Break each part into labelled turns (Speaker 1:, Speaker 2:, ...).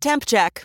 Speaker 1: Temp check.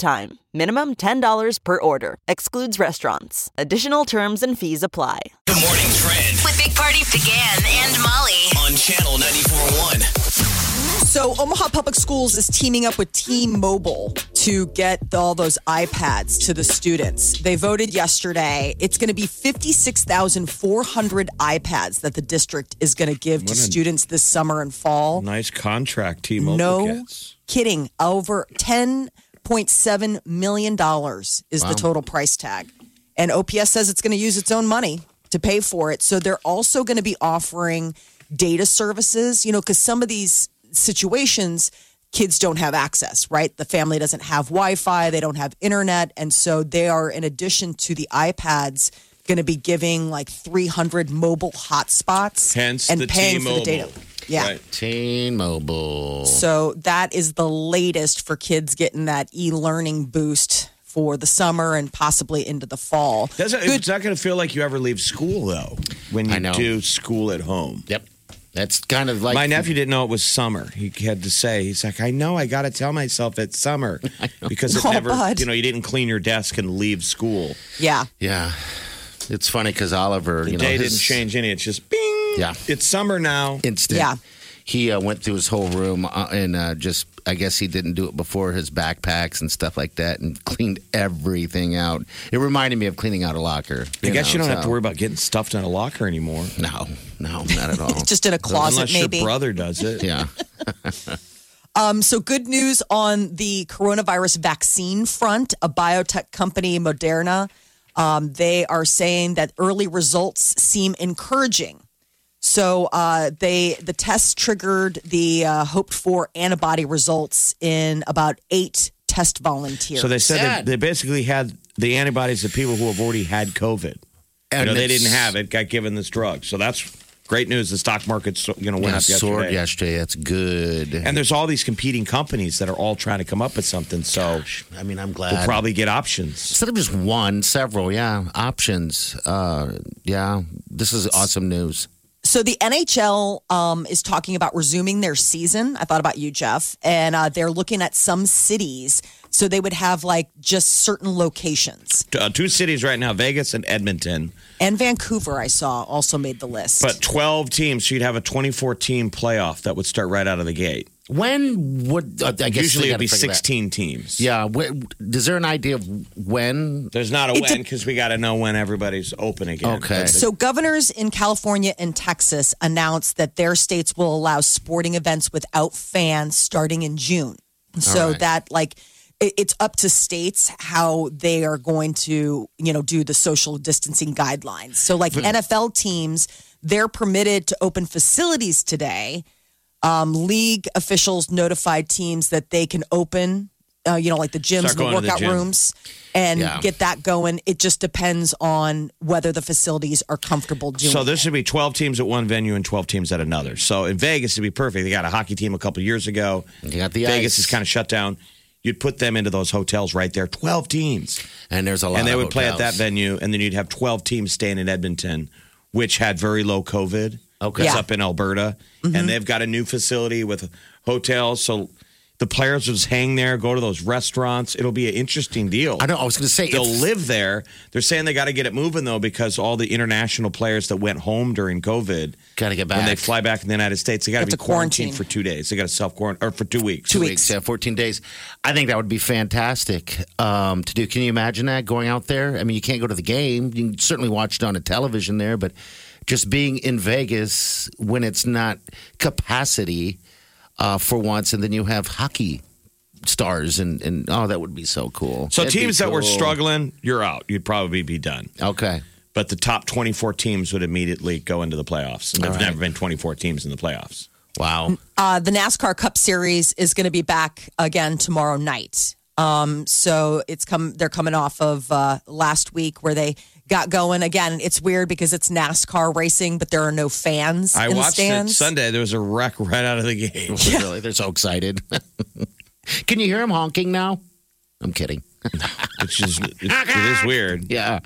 Speaker 1: time. Minimum $10 per order. Excludes restaurants. Additional terms and fees apply.
Speaker 2: Good morning, Trend
Speaker 3: With Big Party DeGan and Molly.
Speaker 2: on Channel 94.1.
Speaker 4: So, Omaha Public Schools is teaming up with T-Mobile to get all those iPads to the students. They voted yesterday. It's going to be 56,400 iPads that the district is going to give to
Speaker 5: What a-
Speaker 4: students this summer and fall.
Speaker 5: Nice contract, T-Mobile
Speaker 4: No
Speaker 5: gets.
Speaker 4: kidding. Over $10.7 million is the total price tag. And OPS says it's going to use its own money to pay for it. So they're also going to be offering data services, you know, because some of these situations, kids don't have access, right? The family doesn't have Wi Fi, they don't have internet. And so they are, in addition to the iPads, going to be giving like 300 mobile hotspots
Speaker 5: Hence
Speaker 4: and paying for the data. Yeah.
Speaker 5: Right.
Speaker 6: T-Mobile.
Speaker 4: So that is the latest for kids getting that e-learning boost for the summer and possibly into the fall.
Speaker 5: Doesn't, it's not going to feel like you ever leave school though when you
Speaker 6: I know.
Speaker 5: do school at home.
Speaker 6: Yep. That's kind of like
Speaker 5: My nephew didn't know it was summer. He had to say, he's like, I know, I got to tell myself it's summer because it
Speaker 4: Oh,
Speaker 5: never,
Speaker 4: bud.
Speaker 5: you know, you didn't clean your desk and leave school.
Speaker 4: Yeah.
Speaker 6: Yeah. It's funny because Oliver,
Speaker 5: The
Speaker 6: you know,
Speaker 5: day
Speaker 6: his
Speaker 5: didn't change any. It's just bing.
Speaker 6: Yeah.
Speaker 5: It's summer now.
Speaker 6: instant.
Speaker 4: Yeah.
Speaker 6: He uh, went through his whole room uh, and uh, just, I guess he didn't do it before his backpacks and stuff like that and cleaned everything out. It reminded me of cleaning out a locker.
Speaker 5: I guess you don't have to worry about getting stuffed in a locker anymore.
Speaker 6: No, no, not at all.
Speaker 4: Just in a closet,
Speaker 5: Unless
Speaker 4: maybe.
Speaker 5: your brother does it.
Speaker 6: yeah.
Speaker 4: Um, so good news on the coronavirus vaccine front. A biotech company, Moderna, um, they are saying that early results seem encouraging. So uh, they the test triggered the uh, hoped for antibody results in about eight test volunteers.
Speaker 5: So they said
Speaker 6: Sad.
Speaker 5: they, they basically had the antibodies of people who have already had COVID. You know, they didn't have it, got given this drug. So that's great news. The stock market's you know went
Speaker 6: Yeah,
Speaker 5: up
Speaker 6: soared
Speaker 5: yesterday.
Speaker 6: yesterday. That's good.
Speaker 5: And there's all these competing companies that are all trying to come up with something. So
Speaker 6: I mean, I'm glad.
Speaker 5: we'll probably get options.
Speaker 6: Instead of just one, several, yeah, options. Uh, yeah, this is awesome news.
Speaker 4: So the NHL um, is talking about resuming their season. I thought about you, Jeff, and uh, they're looking at some cities. So they would have like just certain locations.
Speaker 5: Uh, two cities right now, Vegas and Edmonton.
Speaker 4: And Vancouver, I saw, also made the list.
Speaker 5: But 12 teams, so you'd have a 24 team playoff that would start right out of the gate.
Speaker 6: When would uh, I guess
Speaker 5: Usually
Speaker 6: they
Speaker 5: it'd be
Speaker 6: gotta figure that-
Speaker 5: 16 teams.
Speaker 6: Yeah, wh- is there an idea of when?
Speaker 5: There's not a
Speaker 4: It's a-
Speaker 5: win because we got to know when everybody's open again.
Speaker 6: Okay.
Speaker 4: so governors in California and Texas announced that their states will allow sporting events without fans starting in June. So
Speaker 6: right.
Speaker 4: that like it- it's up to states how they are going to, you know, do the social distancing guidelines. So like NFL teams, they're permitted to open facilities today. Um, league officials notified teams that they can open, uh, you know, like the gyms, and the
Speaker 5: going to the
Speaker 4: workout
Speaker 5: gym.
Speaker 4: rooms, and
Speaker 6: Yeah.
Speaker 4: get that going. It just depends on whether the facilities are comfortable doing.
Speaker 5: So
Speaker 4: it.
Speaker 5: there should be 12 teams at one venue and 12 teams at another. So in Vegas, it'd be perfect. They got a hockey team a couple years ago.
Speaker 6: You got the
Speaker 5: Vegas
Speaker 6: ice.
Speaker 5: is kind of shut down. You'd put them into those hotels right there, 12 teams.
Speaker 6: and there's a lot.
Speaker 5: and they
Speaker 6: of
Speaker 5: would play at that venue. And then you'd have 12 teams staying in Edmonton, which had very low COVID.
Speaker 6: Okay.
Speaker 5: It's
Speaker 4: Yeah.
Speaker 5: up in Alberta. And they've got a new facility with hotels. So the players will just hang there, go to those restaurants. It'll be an interesting deal.
Speaker 6: I know. I was going to say
Speaker 5: They'll live there. They're saying they got to get it moving though because all the international players that went home during COVID,
Speaker 6: Gotta get
Speaker 5: when they
Speaker 6: back.
Speaker 5: fly back in the United States, they got to
Speaker 4: Have
Speaker 5: be
Speaker 4: to
Speaker 5: quarantined
Speaker 4: quarantine.
Speaker 5: for two days. They got to self quarantine or for two weeks.
Speaker 4: Two
Speaker 6: weeks. Yeah, 14 days. I think that would be fantastic um, to do. Can you imagine that going out there? I mean, you can't go to the game. You can certainly watch it on a television there, but just being in Vegas when it's not capacity uh, for once, and then you have hockey stars, and, and oh, that would be so cool.
Speaker 5: So
Speaker 6: That'd be
Speaker 5: teams that were struggling, you're out. You'd probably be done.
Speaker 6: Okay.
Speaker 5: But the top 24 teams would immediately go into the playoffs. And
Speaker 6: All
Speaker 5: there's
Speaker 6: right.
Speaker 5: never been 24 teams in the playoffs.
Speaker 6: Wow.
Speaker 4: Uh, the NASCAR Cup Series is going to be back again tomorrow night. Um, so it's come. They're coming off of uh, last week where they got going again. It's weird because it's NASCAR racing, but there are no fans
Speaker 5: I
Speaker 4: in the
Speaker 5: watched it. Sunday. There was a wreck right out of the gate.
Speaker 6: Really, they're so excited. Can you hear him honking now? I'm kidding.
Speaker 5: Which is it, it is weird.
Speaker 6: Yeah.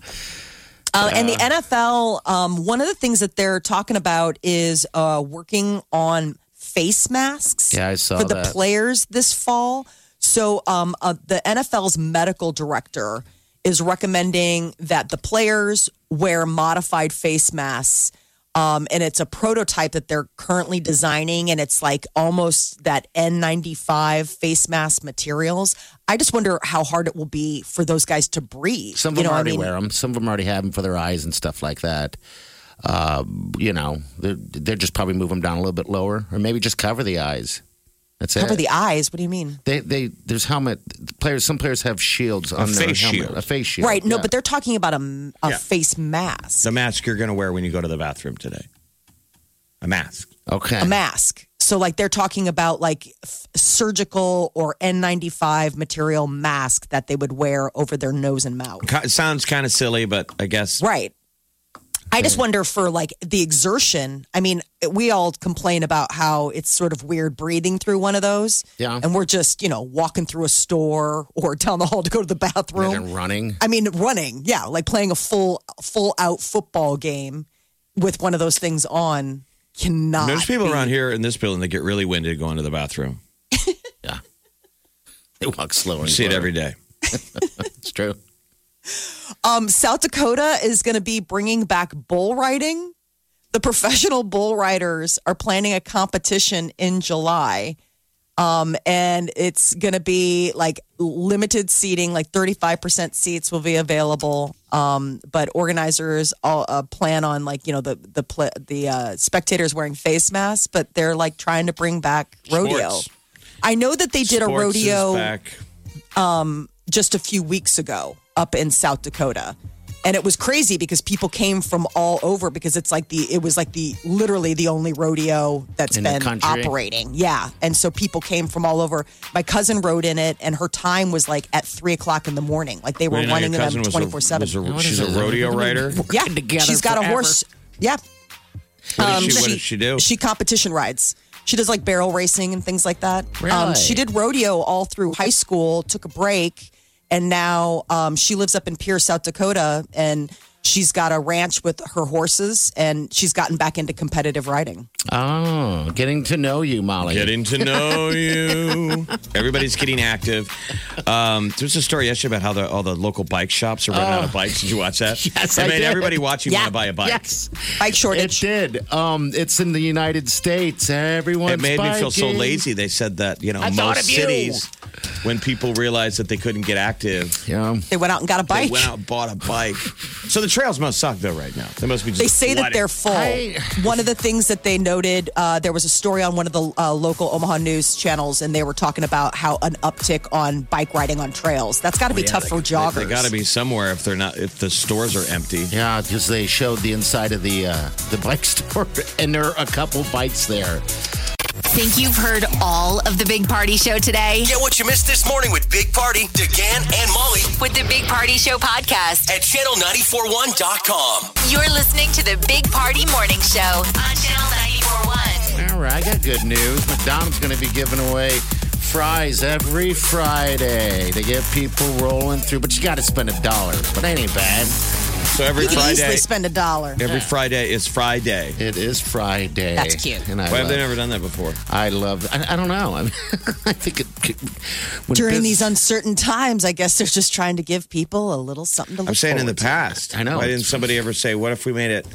Speaker 4: Uh, and the NFL, um, one of the things that they're talking about is uh, working on face masks
Speaker 6: Yeah, I saw
Speaker 4: for the
Speaker 6: that.
Speaker 4: players this fall. So um, uh, the NFL's medical director is recommending that the players wear modified face masks. Um, and it's a prototype that they're currently designing, and it's like almost that N95 face mask materials. I just wonder how hard it will be for those guys to breathe.
Speaker 6: Some of
Speaker 4: You
Speaker 6: them
Speaker 4: know, I
Speaker 6: already
Speaker 4: mean-
Speaker 6: wear them. Some of them already have them for their eyes and stuff like that. Uh, you know, they're, they're just probably move them down a little bit lower, or maybe just cover the eyes. That's
Speaker 4: Cover
Speaker 6: it.
Speaker 4: the eyes. What do you mean?
Speaker 6: They, they, there's helmet players. Some players have shields on their
Speaker 5: face
Speaker 6: helmet.
Speaker 5: shield.
Speaker 6: A face shield.
Speaker 4: Right. No,
Speaker 6: yeah.
Speaker 4: but they're talking about a, a
Speaker 5: Yeah.
Speaker 4: face mask.
Speaker 5: The mask you're going to wear when you go to the bathroom today. A mask.
Speaker 6: okay.
Speaker 4: A mask. So, like, they're talking about like f- surgical or N95 material mask that they would wear over their nose and mouth.
Speaker 5: Ki- It sounds kind of silly, but I guess
Speaker 4: Right. I just wonder for like the exertion. I mean, we all complain about how it's sort of weird breathing through one of those.
Speaker 6: Yeah.
Speaker 4: And we're just, you know, walking through a store or down the hall to go to the bathroom.
Speaker 6: And running.
Speaker 4: I mean, running, yeah, like playing a full full out football game with one of those things on cannot.
Speaker 5: There's people
Speaker 4: be-
Speaker 5: around here in this building that get really winded going to the bathroom. Yeah.
Speaker 6: They walk slower.
Speaker 5: You
Speaker 6: and
Speaker 5: see it every day.
Speaker 6: It's true.
Speaker 4: Um, South Dakota is going to be bringing back bull riding. The professional bull riders are planning a competition in July. Um, and it's going to be like limited seating, like 35% seats will be available. Um, but organizers all, uh, plan on like, you know, the, the, pl- the, uh, spectators wearing face masks, but they're like trying to bring back rodeo.
Speaker 5: Sports.
Speaker 4: I know that they did a
Speaker 5: Sports is
Speaker 4: rodeo
Speaker 5: back.
Speaker 4: just a few weeks ago up in South Dakota. And it was crazy because people came from all over because it's like the it was like the literally the only rodeo that's
Speaker 6: In the
Speaker 4: been
Speaker 6: country?
Speaker 4: operating. Yeah. And so people came from all over. My cousin rode in it and her time was like at three o'clock in the morning. Like they were
Speaker 5: Well, you know,
Speaker 4: running
Speaker 5: your
Speaker 4: them
Speaker 5: cousin was a-
Speaker 4: twenty four seven.
Speaker 5: was a-
Speaker 6: What
Speaker 5: She's
Speaker 6: is
Speaker 5: a rodeo rider.
Speaker 4: Yeah.
Speaker 6: together
Speaker 4: She's got a
Speaker 6: forever.
Speaker 4: horse. Yeah.
Speaker 5: What,
Speaker 4: Um,
Speaker 5: does she, what
Speaker 4: she-
Speaker 5: does she do?
Speaker 4: She competition rides. She does like barrel racing and things like that. Um,
Speaker 6: Really?
Speaker 4: she did rodeo all through high school, took a break, and now um, she lives up in Pierce, South Dakota, and she's got a ranch with her horses, and she's gotten back into competitive riding.
Speaker 6: Oh, getting to know you, Molly.
Speaker 5: Getting to know you. Everybody's getting active. Um, there was a story yesterday about how the, all the local bike shops are running out of bikes. Did you watch that?
Speaker 6: Oh. Yes,
Speaker 5: it
Speaker 6: I
Speaker 5: made
Speaker 6: did.
Speaker 5: everybody watching
Speaker 4: Yeah.
Speaker 5: want to buy a bike.
Speaker 6: Yes,
Speaker 4: Bike shortage.
Speaker 6: it
Speaker 4: shortage.
Speaker 6: did. Um, it's in the United States. Everyone's
Speaker 5: It made me feel so lazy. They said that you know
Speaker 6: I
Speaker 5: most
Speaker 6: of you.
Speaker 5: cities, when people realized that they couldn't get active,
Speaker 6: Yeah.
Speaker 4: They went out and got a bike.
Speaker 5: they went out and bought a bike. so the trails must suck though right now. They must be. Just
Speaker 4: They say that they're full.
Speaker 6: I-
Speaker 4: one of the things that they noted, uh, there was a story on one of the uh, local Omaha news channels, and they were talking about how an uptick on bike riding on trails. That's got to be tough for joggers.
Speaker 5: They, got to be somewhere if they're not if the stores are empty.
Speaker 6: Yeah, because they showed the inside of the uh, the bike store, and there are a couple bikes there.
Speaker 3: Think you've heard all of the Big Party Show today?
Speaker 2: Get what you missed this morning with Big Party, DeGan, and Molly
Speaker 3: With the Big Party Show podcast.
Speaker 2: at channel941.com.
Speaker 3: You're listening to the Big Party Morning Show on Channel 941.
Speaker 6: All right, I got good news. McDonald's going to be giving away fries every Friday to get people rolling through, but you got to spend a dollar. But that ain't bad.
Speaker 5: So every
Speaker 4: You can easily
Speaker 5: Friday,
Speaker 4: spend a dollar.
Speaker 5: every Friday is Friday.
Speaker 6: It is Friday.
Speaker 4: That's cute.
Speaker 6: And I
Speaker 5: Why have
Speaker 6: love,
Speaker 5: they never done that before?
Speaker 6: I love. I, I don't know. I, mean, I think it. when
Speaker 4: During
Speaker 6: bus-
Speaker 4: these uncertain times, I guess they're just trying to give people a little something to look at.
Speaker 5: I'm saying in the
Speaker 4: forward to.
Speaker 5: past.
Speaker 6: I know.
Speaker 5: Why didn't somebody ever say, "What if we made it?"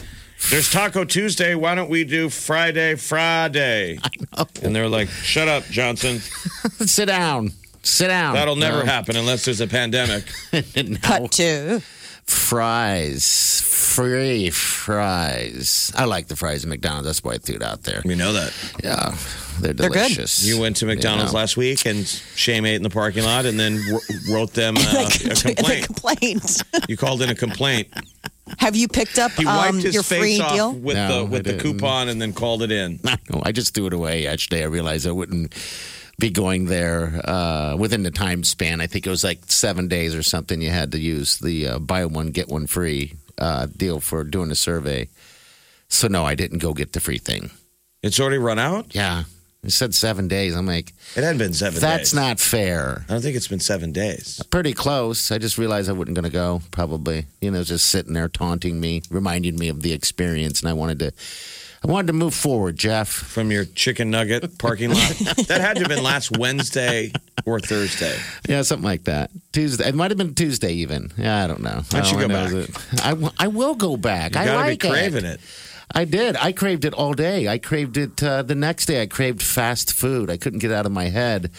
Speaker 5: There's Taco Tuesday. Why don't we do Friday, Friday? And they're like, "Shut up, Johnson.
Speaker 6: sit down. Sit down.
Speaker 5: That'll never
Speaker 6: No.
Speaker 5: happen unless there's a pandemic."
Speaker 6: And
Speaker 4: Cut to.
Speaker 6: Fries, free fries. I like the fries at McDonald's. That's why I threw it out there.
Speaker 5: We know that.
Speaker 6: Yeah, they're
Speaker 4: They're good.
Speaker 6: delicious.
Speaker 5: You went to McDonald's
Speaker 6: Yeah.
Speaker 5: last week and Shame ate in the parking lot, and then w- wrote them uh, a
Speaker 4: The
Speaker 5: complaint.
Speaker 4: complaint.
Speaker 5: You called in a complaint.
Speaker 4: Have you picked up
Speaker 5: He wiped
Speaker 4: um,
Speaker 5: his
Speaker 4: your
Speaker 5: face
Speaker 4: free
Speaker 5: off
Speaker 4: deal?
Speaker 5: with
Speaker 6: No,
Speaker 5: the with
Speaker 6: I
Speaker 5: the
Speaker 6: didn't.
Speaker 5: coupon, and then called it in.
Speaker 6: I. I just threw it away yesterday. I realized I wouldn't be going there uh, within the time span. I think it was like seven days or something. You had to use the uh, buy one get one free uh, deal for doing a survey. So no, I didn't go get the free thing.
Speaker 5: It's already run out.
Speaker 6: Yeah, it said seven days. I'm like,
Speaker 5: It hadn't been seven.
Speaker 6: that's
Speaker 5: days.
Speaker 6: not fair.
Speaker 5: I don't think it's been seven days.
Speaker 6: Pretty close. I just realized I wasn't going to go. Probably, you know, just sitting there taunting me, reminding me of the experience, and I wanted to, I wanted to move forward, Jeff.
Speaker 5: From your chicken nugget parking lot. that had to have been last Wednesday or Thursday.
Speaker 6: Yeah, something like that. Tuesday. It might have been Tuesday, even. Yeah, I don't know.
Speaker 5: Why don't you go back?
Speaker 6: I, w- I will go back.
Speaker 5: You
Speaker 6: I like
Speaker 5: be craving it.
Speaker 6: I did. I craved it all day. I craved it uh, the next day. I craved fast food. I couldn't get it out of my head.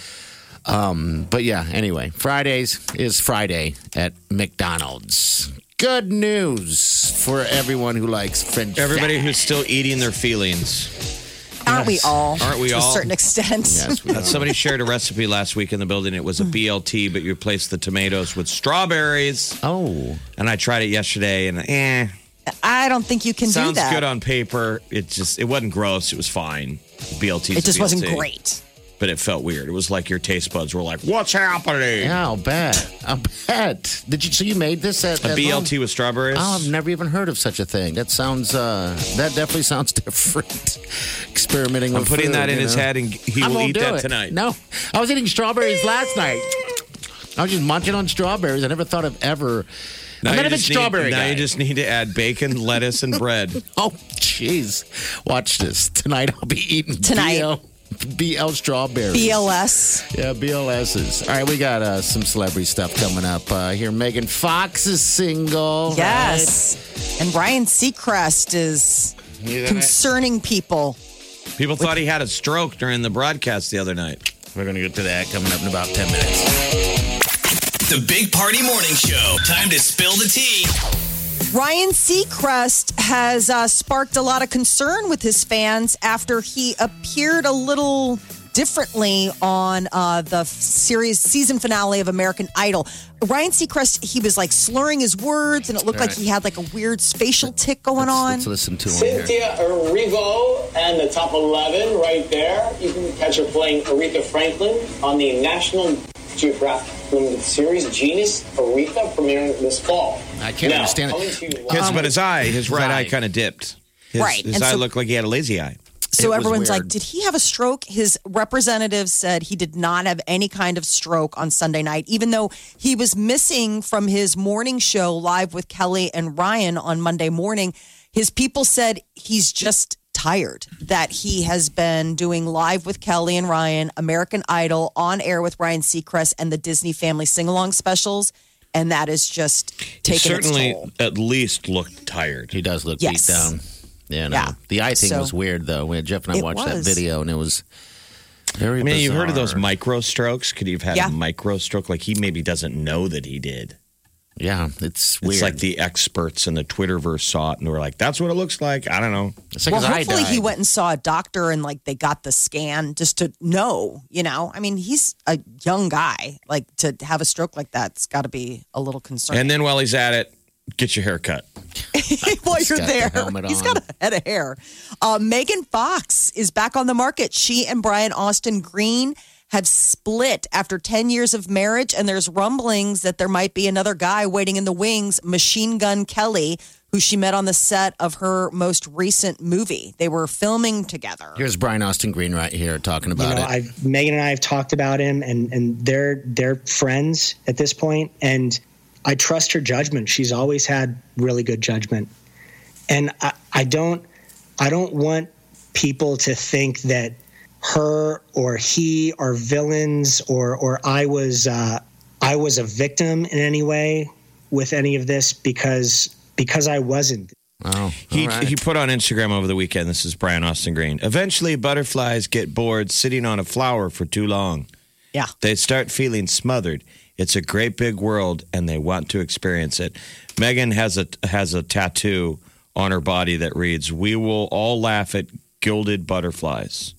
Speaker 6: Um, but yeah, anyway, Fridays is Friday at McDonald's. Good news for everyone who likes French
Speaker 5: Everybody
Speaker 6: fries.
Speaker 5: who's still eating their feelings.
Speaker 4: Aren't we all?
Speaker 5: Aren't we
Speaker 4: to
Speaker 5: all?
Speaker 4: a certain extent?
Speaker 6: Yes, we
Speaker 5: Uh, Somebody shared a recipe last week in the building. It was a BLT, but you replaced the tomatoes with strawberries.
Speaker 6: Oh,
Speaker 5: And I tried it yesterday, and eh,
Speaker 4: I don't think you can do
Speaker 5: sounds
Speaker 4: that.
Speaker 5: good on paper. It just it wasn't gross. It was fine. BLT.
Speaker 4: it just wasn't great.
Speaker 5: But it felt weird. It was like your taste buds were like, "What's happening?"
Speaker 6: yeah, I'll bet. I'll bet. Did you? So you made this at,
Speaker 5: A
Speaker 6: at
Speaker 5: BLT
Speaker 6: home?
Speaker 5: with strawberries.
Speaker 6: Oh, I've never even heard of such a thing. That sounds. uh That definitely sounds different. Experimenting.
Speaker 5: I'm
Speaker 6: with
Speaker 5: putting
Speaker 6: food,
Speaker 5: that in his
Speaker 6: know?
Speaker 5: head, and he
Speaker 6: I
Speaker 5: will eat that
Speaker 6: it.
Speaker 5: tonight.
Speaker 6: No, I was eating strawberries last night. I was just munching on strawberries. I never thought of ever.
Speaker 5: Now
Speaker 6: I'm
Speaker 5: you
Speaker 6: not a big
Speaker 5: just need- Now
Speaker 6: guy.
Speaker 5: you just need to add bacon, lettuce, and bread.
Speaker 6: Oh, jeez. Watch this. Tonight I'll be eating
Speaker 4: Tonight.
Speaker 6: BL, BL strawberries.
Speaker 4: BLS.
Speaker 6: Yeah, BLSs. All right, we got uh, some celebrity stuff coming up. Uh, here, Megan Fox is single.
Speaker 4: Yes. And Ryan Seacrest is
Speaker 6: right?
Speaker 4: concerning people.
Speaker 5: People thought he had a stroke during the broadcast the other night.
Speaker 6: We're going to get to that coming up in about 10 minutes.
Speaker 2: The Big Party Morning Show. Time to spill the tea.
Speaker 4: Ryan Seacrest has uh, sparked a lot of concern with his fans after he appeared a little differently on uh, the series season finale of American Idol. Ryan Seacrest, he was like slurring his words, and it looked like
Speaker 6: Right.
Speaker 4: he had like a weird facial tick going on.
Speaker 6: Let's listen to him.
Speaker 7: Cynthia Erivo and the top 11 right there. You can catch her playing Aretha Franklin on the National Geographic limited series Genius Aretha premiering this fall.
Speaker 6: I can't
Speaker 7: Now,
Speaker 6: understand it.
Speaker 7: coming
Speaker 5: His,
Speaker 7: live-
Speaker 5: but his eye, his right eye,
Speaker 6: eye.
Speaker 5: kind of dipped. His,
Speaker 4: Right,
Speaker 5: His
Speaker 4: and
Speaker 5: eye
Speaker 4: so-
Speaker 5: looked like he had a lazy eye.
Speaker 4: So
Speaker 6: It
Speaker 4: everyone's like, did he have a stroke? His representative said he did not have any kind of stroke on Sunday night, even though he was missing from his morning show live with Kelly and Ryan on Monday morning. His people said he's just tired, that he has been doing live with Kelly and Ryan, American Idol, on air with Ryan Seacrest, and the Disney Family sing along specials. And that is just
Speaker 5: He
Speaker 4: taking its
Speaker 5: certainly
Speaker 4: toll.
Speaker 5: at least looked tired.
Speaker 6: He does look
Speaker 4: Yes.
Speaker 6: beat down. Yeah, no.
Speaker 4: Yeah.
Speaker 6: The eye thing
Speaker 4: So-
Speaker 6: was weird, though. When Jeff and I
Speaker 4: It
Speaker 6: watched that video, and it was very
Speaker 5: I mean, you've heard of those
Speaker 6: bizarre.
Speaker 5: micro strokes. Could he have had
Speaker 4: Yeah.
Speaker 5: a micro stroke? Like he maybe doesn't know that he did.
Speaker 6: Yeah, it's weird.
Speaker 5: It's like the experts in the Twitterverse saw it and were like, "That's what it looks like." I don't know.
Speaker 6: It's like
Speaker 4: well, hopefully he went and saw a doctor and like they got the scan just to know, you know. I mean, he's a young guy. Like to have a stroke like that's got to be a little concerning.
Speaker 5: And then while he's at it, get your hair cut.
Speaker 4: while
Speaker 6: He's
Speaker 4: you're
Speaker 6: got the
Speaker 4: there,
Speaker 6: helmet
Speaker 4: he's
Speaker 6: on.
Speaker 4: got a head of hair. Uh, Megan Fox is back on the market. She and Brian Austin Green have split after 10 years of marriage, and there's rumblings that there might be another guy waiting in the wings, Machine Gun Kelly, who she met on the set of her most recent movie. They were filming together.
Speaker 6: Here's Brian Austin Green right here talking
Speaker 8: you
Speaker 6: about
Speaker 8: know,
Speaker 6: it.
Speaker 8: I've Megan and I have talked about him, and and they're they're friends at this point, and I trust her judgment. She's always had really good judgment, and I, I don't I don't want people to think that her or he are villains or or I was uh, I was a victim in any way with any of this because because I wasn't.
Speaker 6: oh,
Speaker 5: He
Speaker 6: all right.
Speaker 5: he put on Instagram over the weekend. This is Brian Austin Green. Eventually, butterflies get bored sitting on a flower for too long.
Speaker 4: Yeah.
Speaker 5: They start feeling smothered. It's a great big world, and they want to experience it. Megan has a has a tattoo on her body that reads, "We will all laugh at gilded butterflies."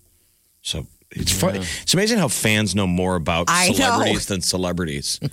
Speaker 5: So it's fun. It's amazing how fans know more about
Speaker 4: I know.
Speaker 5: celebrities than celebrities. you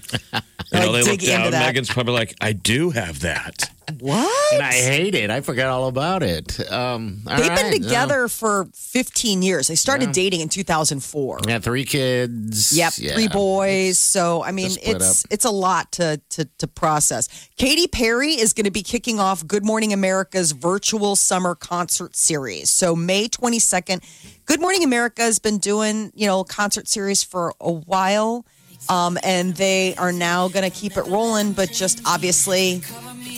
Speaker 5: know,
Speaker 4: Like,
Speaker 5: they
Speaker 4: dig
Speaker 5: look down. Megan's probably like, "I do have that."
Speaker 4: What?
Speaker 6: And I hate it. I forgot all about it. Um, all
Speaker 4: They've
Speaker 6: right,
Speaker 4: been together for 15 years. They started
Speaker 6: Yeah.
Speaker 4: dating in 2004.
Speaker 6: Yeah, three kids.
Speaker 4: Yep,
Speaker 6: Yeah.
Speaker 4: three boys. So I mean, it's
Speaker 6: up.
Speaker 4: it's a lot to to to process. Katy Perry is going to be kicking off Good Morning America's virtual summer concert series. So May twenty second, Good Morning America has been doing you know concert series for a while, um, and they are now going to keep it rolling, but just obviously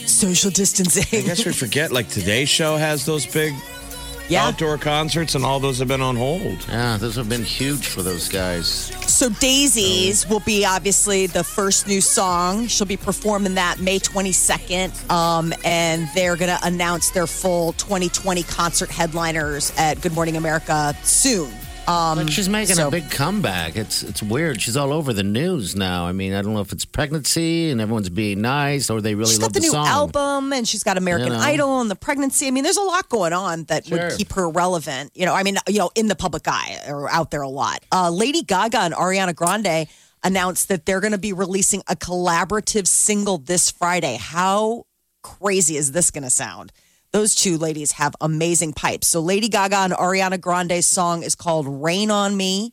Speaker 4: social distancing.
Speaker 5: I guess we forget, like today's show has those big
Speaker 4: yeah.
Speaker 5: outdoor concerts, and all those have been on hold.
Speaker 6: Yeah, those have been huge for those guys.
Speaker 4: So Daisies will be obviously the first new song. She'll be performing that May 22nd. Um, and they're going to announce their full 2020 concert headliners at Good Morning America soon. Um,
Speaker 6: But she's making
Speaker 4: so-
Speaker 6: a big comeback. It's it's weird. She's all over the news now. I mean, I don't know if it's pregnancy and everyone's being nice or they really
Speaker 4: She's
Speaker 6: love
Speaker 4: got the, new
Speaker 6: song.
Speaker 4: album and she's got American
Speaker 6: You know?
Speaker 4: Idol and the pregnancy. I mean, there's a lot going on that
Speaker 6: Sure.
Speaker 4: would keep her relevant. You know, I mean, you know, in the public eye or out there a lot. Uh, Lady Gaga and Ariana Grande announced that they're going to be releasing a collaborative single this Friday. How crazy is this going to sound? Those two ladies have amazing pipes. So Lady Gaga and Ariana Grande's song is called Rain on Me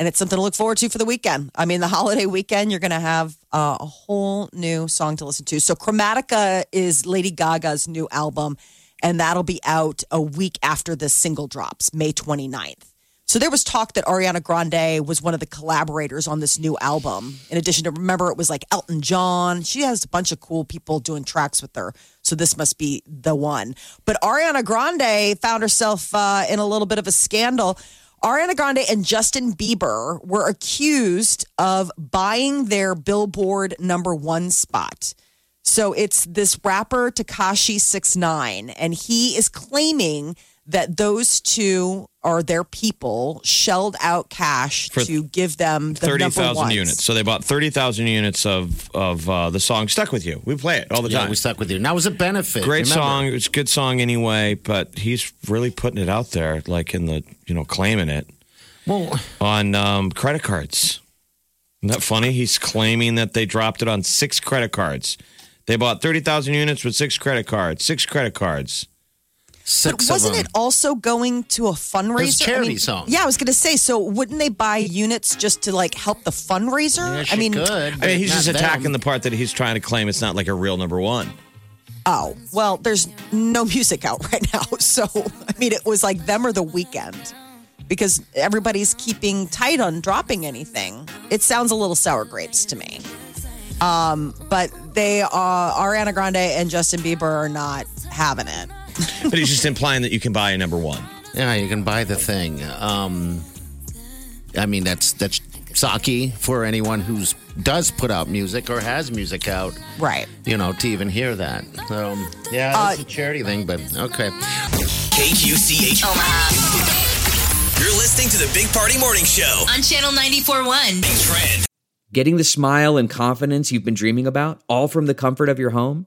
Speaker 4: and it's something to look forward to for the weekend. I mean, the holiday weekend, you're going to have uh, a whole new song to listen to. So, Chromatica is Lady Gaga's new album, and that'll be out a week after the single drops, May 29th. So, there was talk that Ariana Grande was one of the collaborators on this new album. In addition to, remember, it was like Elton John. She has a bunch of cool people doing tracks with her. So, this must be the one. But Ariana Grande found herself uh, in a little bit of a scandal. Ariana Grande and Justin Bieber were accused of buying their Billboard number one spot. So it's this rapper Tekashi Six Nine, and he is claiming that those two are their people shelled out cash
Speaker 5: For
Speaker 4: to give them the
Speaker 5: Thirty
Speaker 4: number
Speaker 5: thousand
Speaker 4: ones.
Speaker 5: units. So they bought thirty thousand units of of uh, the song "Stuck with You." We play it all the
Speaker 6: Yeah,
Speaker 5: time.
Speaker 6: we stuck with you. Now, was a benefit.
Speaker 5: Great
Speaker 6: remember?
Speaker 5: song. It's a good song anyway, but he's really putting it out there, like in the you know claiming it
Speaker 6: Well,
Speaker 5: on um, credit cards. Isn't that funny? He's claiming that they dropped it on six credit cards. They bought thirty thousand units with six credit cards. Six credit cards.
Speaker 6: Six
Speaker 4: But wasn't
Speaker 6: of
Speaker 4: it also going to a fundraiser?
Speaker 6: It's a charity
Speaker 4: I mean,
Speaker 6: song.
Speaker 4: Yeah, I was going to say. So wouldn't they buy units just to like help the fundraiser?
Speaker 6: Yeah,
Speaker 4: I mean,
Speaker 6: could,
Speaker 5: I mean, he's
Speaker 6: not
Speaker 5: just
Speaker 6: them.
Speaker 5: attacking the part that he's trying to claim it's not like a real number one.
Speaker 4: Oh, well, there's no music out right now. So, I mean, it was like them or the weekend because everybody's keeping tight on dropping anything. It sounds a little sour grapes to me. Um, but they are, Ariana Grande and Justin Bieber are not having it.
Speaker 5: But he's just implying that you can buy a number one.
Speaker 6: Yeah, you can buy the thing. Um, I mean, that's that's Saki for anyone who's does put out music or has music out.
Speaker 4: Right.
Speaker 6: You know, to even hear that. So yeah,
Speaker 4: Uh,
Speaker 6: it's a charity thing, but okay.
Speaker 2: KQCH.
Speaker 3: Omaha.
Speaker 2: You're listening to the Big Party Morning Show.
Speaker 3: On Channel 94.1.
Speaker 2: Trend.
Speaker 9: Getting the smile and confidence you've been dreaming about, all from the comfort of your home,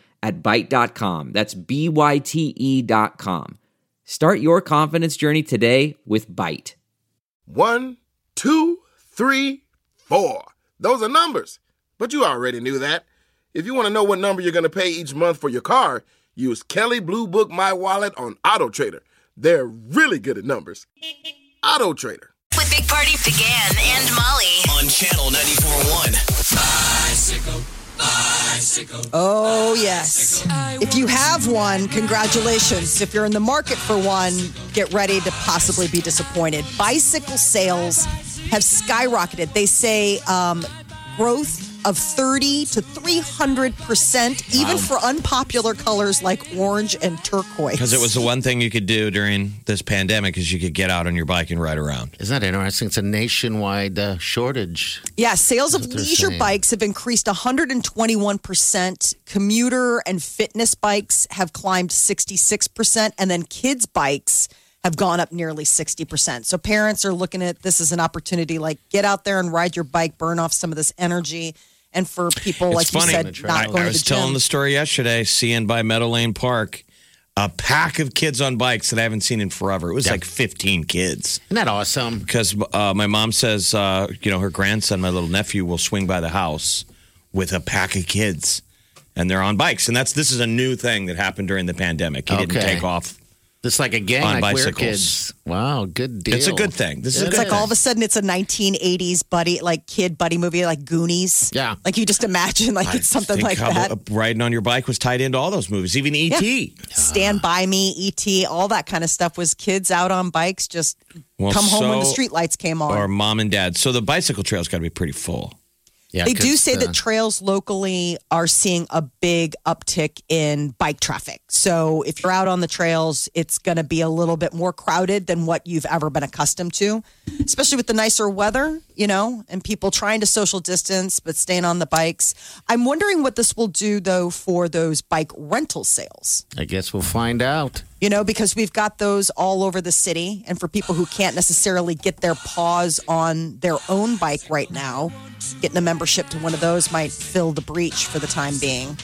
Speaker 9: at Byte.com. That's B-Y-T-E E dot com. Start your confidence journey today with Byte.
Speaker 10: One, two, three, four. Those are numbers. But you already knew that. If you want to know what number you're going to pay each month for your car, use Kelley Blue Book My Wallet on Auto Trader. They're really good at numbers. Auto Trader.
Speaker 3: With Big Party DeGan and Molly.
Speaker 2: On Channel 94.1.
Speaker 4: Oh, yes. If you have one, congratulations. If you're in the market for one, get ready to possibly be disappointed. Bicycle sales have skyrocketed. They say um, growth of 30 to 300%, even for unpopular colors like orange and turquoise.
Speaker 5: Because it was the one thing you could do during this pandemic is you could get out on your bike and ride around.
Speaker 6: Isn't that interesting? It's a nationwide uh, shortage.
Speaker 4: Yeah, sales of
Speaker 6: That's what
Speaker 4: leisure
Speaker 6: saying.
Speaker 4: bikes have increased 121%. Commuter and fitness bikes have climbed 66%. And then kids' bikes have gone up nearly 60%. So parents are looking at this as an opportunity like, get out there and ride your bike, burn off some of this energy. And for people, like
Speaker 5: it's funny.
Speaker 4: you said, not
Speaker 5: I,
Speaker 4: going
Speaker 5: I
Speaker 4: to
Speaker 5: was
Speaker 4: the gym.
Speaker 5: telling the story yesterday, seeing by Meadow Lane Park a pack of kids on bikes that I haven't seen in forever. It was like 15 kids.
Speaker 6: Isn't that awesome?
Speaker 5: Because uh, my mom says, uh, you know, her grandson, my little nephew, will swing by the house with a pack of kids, and they're on bikes. And that's this is a new thing that happened during the pandemic. He didn't
Speaker 6: Okay.
Speaker 5: take off.
Speaker 6: It's like a gang,
Speaker 5: On
Speaker 6: like
Speaker 5: bicycles.
Speaker 6: kids. Wow, good deal.
Speaker 5: It's a good thing. This is a good
Speaker 4: It's like all of a sudden it's a 1980s buddy, like kid buddy movie, like Goonies.
Speaker 6: Yeah.
Speaker 4: Like you just imagine like it's something
Speaker 5: think
Speaker 4: like that.
Speaker 5: uh, riding on your bike was tied into all those movies, even E.T.
Speaker 4: Stand by me, ET, all that kind of stuff was kids out on bikes just
Speaker 5: Well,
Speaker 4: come home when the street lights came on.
Speaker 5: Or mom and dad. So the bicycle trail's got to be pretty full.
Speaker 6: Yeah,
Speaker 4: they do say
Speaker 6: uh,
Speaker 4: that trails locally are seeing a big uptick in bike traffic. So if you're out on the trails, it's going to be a little bit more crowded than what you've ever been accustomed to, especially with the nicer weather, you know, and people trying to social distance but staying on the bikes. I'm wondering what this will do though for those bike rental sales.
Speaker 6: I guess we'll find out.
Speaker 4: You know, because we've got those all over the city. And for people who can't necessarily get their paws on their own bike right now, getting a membership to one of those might fill the breach for the time being.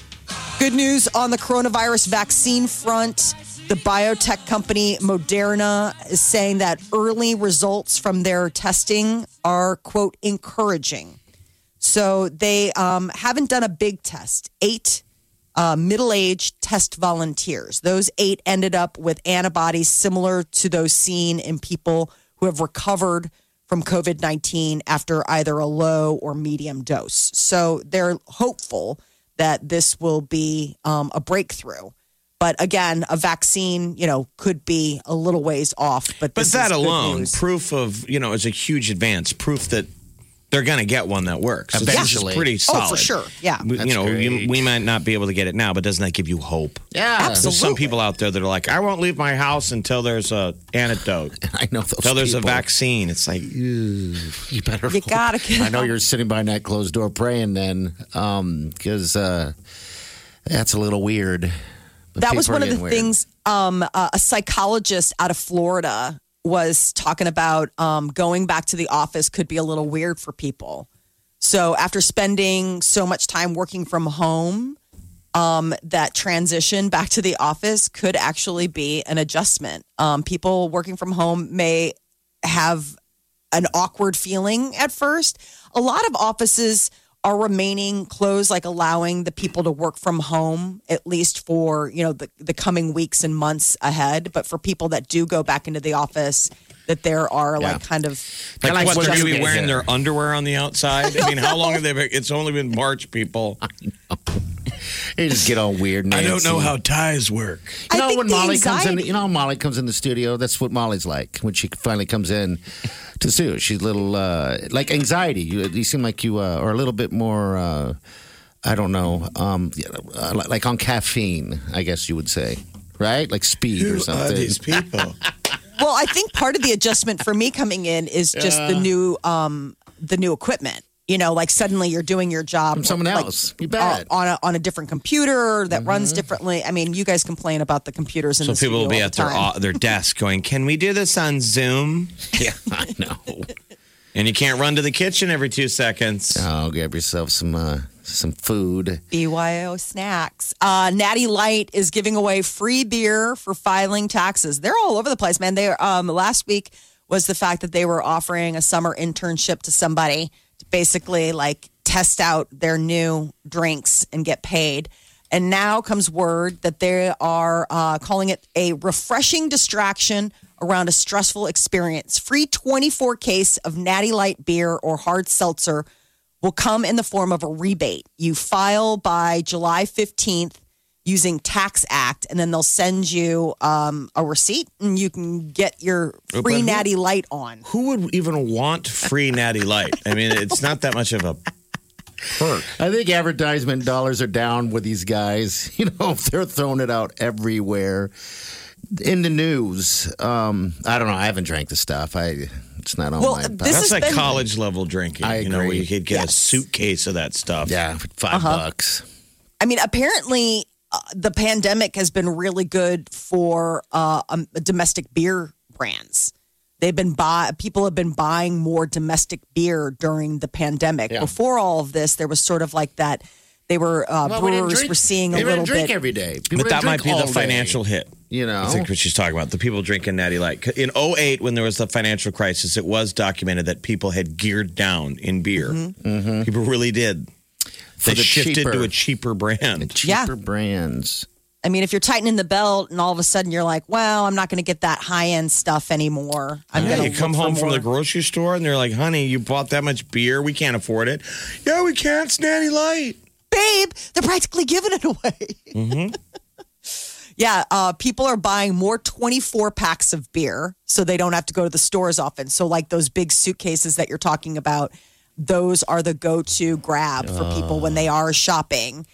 Speaker 4: Good news on the coronavirus vaccine front. The biotech company Moderna is saying that early results from their testing are, quote, encouraging. So they um, haven't done a big test. Eight uh, middle aged test volunteers. Those eight ended up with antibodies similar to those seen in people who have recovered from COVID 19 after either a low or medium dose. So they're hopeful that this will be um, a breakthrough. But again, a vaccine, you know, could be a little ways off. But
Speaker 5: But
Speaker 4: this
Speaker 5: that alone, proof of, you know, is a huge advance. Proof that they're going to get one that works. So this is
Speaker 6: Eventually.
Speaker 5: pretty
Speaker 4: Oh, for sure. Yeah.
Speaker 5: We- you know, you, we might not be able to get it now, but doesn't that give you hope?
Speaker 6: Yeah,
Speaker 5: There's some people out there that are like, I won't leave my house until there's a antidote,
Speaker 6: I know those.
Speaker 5: until there's a vaccine. It's like, ew.
Speaker 6: You better.
Speaker 4: You gotta get
Speaker 6: I know you're sitting behind that closed door praying then, because uh, that's a little weird. But
Speaker 4: that was one of the
Speaker 6: weird.
Speaker 4: things um, uh, a psychologist out of Florida was talking about um, going back to the office could be a little weird for people. So after spending so much time working from home, um, that transition back to the office could actually be an adjustment. Um, people working from home may have an awkward feeling at first. A lot of offices are remaining closed, like allowing the people to work from home at least for you know the, the coming weeks and months ahead. But for people that do go back into the office, that there are like kind of
Speaker 5: Like,
Speaker 6: like
Speaker 5: what,
Speaker 6: what
Speaker 5: they're going to
Speaker 6: you
Speaker 5: be wearing their underwear on the outside? I mean, how long have they been? It's only been March, people.
Speaker 6: They just get all weird. Nancy.
Speaker 5: I don't know how ties work.
Speaker 6: You
Speaker 4: I
Speaker 6: know when
Speaker 4: the
Speaker 6: Molly comes in, you know Molly comes in the studio. That's what Molly's like when she finally comes in to Sue. She's a little uh, like anxiety. You, you seem like you uh, are a little bit more. Uh, I don't know, um, uh, like on caffeine. I guess you would say, right? Like speed or something.
Speaker 5: people?
Speaker 4: well, I think part of the adjustment for me coming in is just the new um the new equipment. You know, like suddenly you're doing your job
Speaker 6: From someone
Speaker 4: like,
Speaker 6: else. You
Speaker 4: uh,
Speaker 6: bet.
Speaker 4: on a on a different computer that runs differently. I mean, you guys complain about the computers in
Speaker 5: So
Speaker 4: the
Speaker 5: people will be at
Speaker 4: the
Speaker 5: their uh, their desk going, "Can we do this on Zoom?"
Speaker 6: yeah, I know.
Speaker 5: And you can't run to the kitchen every two seconds.
Speaker 6: Oh, grab yourself some uh, some food.
Speaker 4: BYO snacks. Uh, Natty Light is giving away free beer for filing taxes. They're all over the place, man. They um, last week was the fact that they were offering a summer internship to somebody to basically like test out their new drinks and get paid. And now comes word that they are uh, calling it a refreshing distraction around a stressful experience. Free 24 case of Natty Light beer or hard seltzer will come in the form of a rebate. You file by July 15th using Tax Act, and then they'll send you um, a receipt and you can get your free
Speaker 5: who-
Speaker 4: Natty Light on.
Speaker 5: Who would even want free Natty Light? I mean, it's not that much of a Perk.
Speaker 6: I think advertisement dollars are down with these guys. You know, they're throwing it out everywhere in the news. Um, I don't know. I haven't drank the stuff. I it's not on
Speaker 4: Well,
Speaker 6: my.
Speaker 4: this
Speaker 5: That's like
Speaker 4: been-
Speaker 5: college level drinking.
Speaker 6: I
Speaker 5: You know, where
Speaker 6: agree.
Speaker 5: you could get a suitcase of that stuff.
Speaker 6: yeah, 5
Speaker 4: Uh-huh.
Speaker 6: bucks.
Speaker 4: I mean, apparently, uh, the pandemic has been really good for uh, um, domestic beer brands. They've been buy people have been buying more domestic beer during the pandemic.
Speaker 6: Yeah.
Speaker 4: Before all of this, there was sort of like that. They were uh,
Speaker 6: Well, we
Speaker 4: brewers
Speaker 6: drink-
Speaker 4: were seeing a little
Speaker 6: didn't drink
Speaker 4: bit.
Speaker 6: every day. People
Speaker 5: But that might be the
Speaker 6: all day,
Speaker 5: financial hit.
Speaker 6: You know,
Speaker 5: I think what she's talking about. The people drinking Natty Light. In 08, when there was the financial crisis, it was documented that people had geared down in beer.
Speaker 6: Mm-hmm.
Speaker 5: People really did.
Speaker 6: For
Speaker 5: They
Speaker 6: the
Speaker 5: shifted
Speaker 6: cheaper-
Speaker 5: to a cheaper brand.
Speaker 4: Yeah.
Speaker 6: cheaper brands.
Speaker 4: I mean, if you're tightening the belt and all of a sudden you're like, "Well, I'm not going to get that high end stuff anymore." I'm
Speaker 5: Yeah,
Speaker 4: going
Speaker 5: you
Speaker 4: to
Speaker 5: come home from the grocery store and they're like, honey, you bought that much beer. We can't afford it. Yeah, we can't. It's Natty Light.
Speaker 4: babe, they're practically giving it away. yeah, uh, people are buying more 24 packs of beer so they don't have to go to the stores often. So, like those big suitcases that you're talking about, those are the go to grab for people when they are shopping.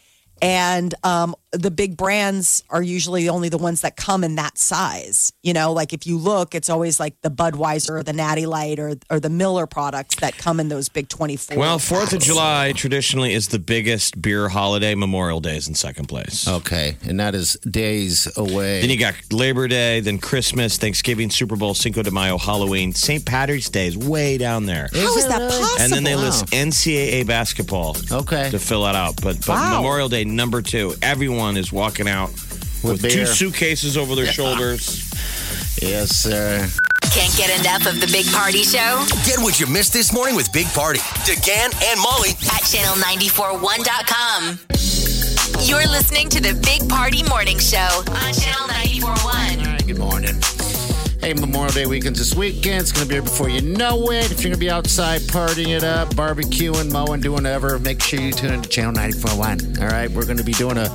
Speaker 4: And um, the big brands are usually only the ones that come in that size. You know, like if you look, it's always like the Budweiser or the Natty Light or, or the Miller products that come in those big 24.
Speaker 5: Well, 4th of. July traditionally is the biggest beer holiday. Memorial Day is in second place.
Speaker 6: Okay, and that is days away.
Speaker 5: Then you got Labor Day, then Christmas, Thanksgiving, Super Bowl, Cinco de Mayo, Halloween. St. Patrick's Day is way down there.
Speaker 4: How is that possible?
Speaker 5: And then they
Speaker 6: Wow.
Speaker 5: list NCAA basketball
Speaker 6: Okay.
Speaker 5: to fill that out. But, but
Speaker 4: Wow.
Speaker 5: Memorial Day, number two, everyone is walking out with, two suitcases over their shoulders.
Speaker 6: yes, sir.
Speaker 3: Can't get enough of the Big Party Show
Speaker 2: Get what you missed this morning with Big Party, DeGan and Molly
Speaker 3: at channel941.com. You're listening to the Big Party Morning Show on channel 941.
Speaker 6: All right, good morning. Hey, Memorial Day weekend's this weekend. It's going to be here before you know it. If you're going to be outside partying it up, barbecuing, mowing, doing whatever, make sure you tune into Channel 941. All right, we're going to be doing a,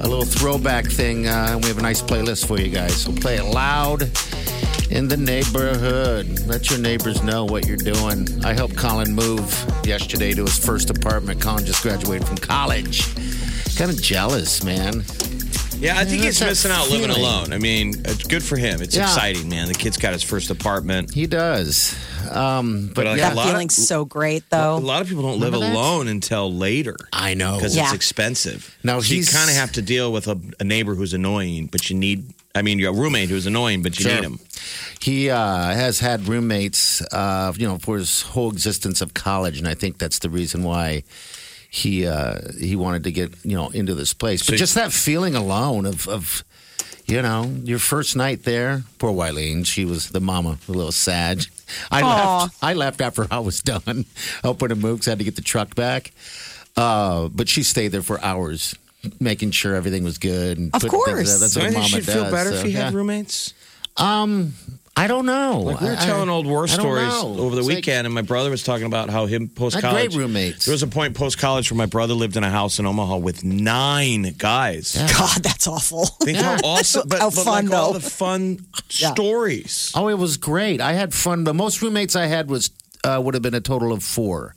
Speaker 6: a little throwback thing. Uh, and we have a nice playlist for you guys. So play it loud in the neighborhood. Let your neighbors know what you're doing. I helped Colin move yesterday to his first apartment. Colin just graduated from college. Kind of jealous, man.
Speaker 5: Yeah, I think he's missing out living
Speaker 6: feeling.
Speaker 5: alone. I mean, it's good for him. It's
Speaker 6: Yeah.
Speaker 5: exciting, man. The kid's got his first apartment.
Speaker 6: He does. Um, but
Speaker 5: But, uh,
Speaker 6: yeah,
Speaker 5: a
Speaker 4: That
Speaker 5: lot of-
Speaker 4: feeling's so great, though.
Speaker 5: A lot of people don't live
Speaker 6: Remember that?
Speaker 5: alone until later.
Speaker 6: I know.
Speaker 5: because
Speaker 4: Yeah.
Speaker 5: it's expensive.
Speaker 6: Now,
Speaker 5: so you
Speaker 6: he's-
Speaker 5: kind of have to deal with a, a neighbor who's annoying, but you need. I mean, you're roommate who's annoying, but you
Speaker 6: Sure.
Speaker 5: need him.
Speaker 6: He uh, has had roommates, uh, you know, for his whole existence of college, and I think that's the reason why he uh, he wanted to get you know into this place. But
Speaker 5: So-
Speaker 6: just that feeling alone of of you know your first night there. Poor Wileen, she was the mama, a little sad. I
Speaker 4: Aw.
Speaker 6: left. I left after I was done helping him move 'cause I had to get the truck back. Uh, but she stayed there for hours. Making sure everything was good. And
Speaker 4: Of course.
Speaker 6: together. That's
Speaker 5: So
Speaker 6: what
Speaker 5: I
Speaker 6: a
Speaker 5: think
Speaker 6: mama
Speaker 5: she'd feel
Speaker 6: does,
Speaker 5: better if
Speaker 6: so,
Speaker 5: he had roommates.
Speaker 6: Um, I don't know.
Speaker 5: Like we were
Speaker 6: I-
Speaker 5: telling
Speaker 6: I-
Speaker 5: old war
Speaker 6: I
Speaker 5: stories
Speaker 6: know.
Speaker 5: over the
Speaker 6: It's like-
Speaker 5: weekend, and my brother was talking about how him post college.
Speaker 6: great roommates.
Speaker 5: There was a point post college where my brother lived in a house in Omaha with nine guys.
Speaker 4: God, that's awful.
Speaker 5: Think how awesome, but,
Speaker 4: How
Speaker 5: but
Speaker 4: fun,
Speaker 5: like all
Speaker 4: though.
Speaker 5: the fun stories.
Speaker 6: Oh, it was great. I had fun. The most roommates I had was uh, would have been a total of four,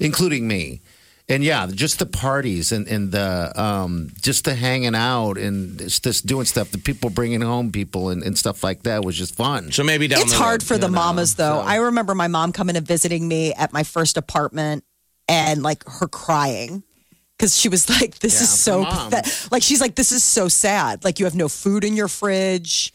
Speaker 6: including me. And yeah, just the parties and, and the um, just the hanging out and just, just doing stuff. The people bringing home people and, and stuff like that was just fun.
Speaker 5: So maybe down
Speaker 4: it's
Speaker 5: the
Speaker 4: hard
Speaker 5: road.
Speaker 4: for the
Speaker 6: know,
Speaker 4: mamas though.
Speaker 6: so-
Speaker 4: I remember my mom coming and visiting me at my first apartment and like her crying because she was like, "This
Speaker 6: Yeah,
Speaker 4: is so
Speaker 6: for
Speaker 4: like she's like, this is so sad. Like you have no food in your fridge.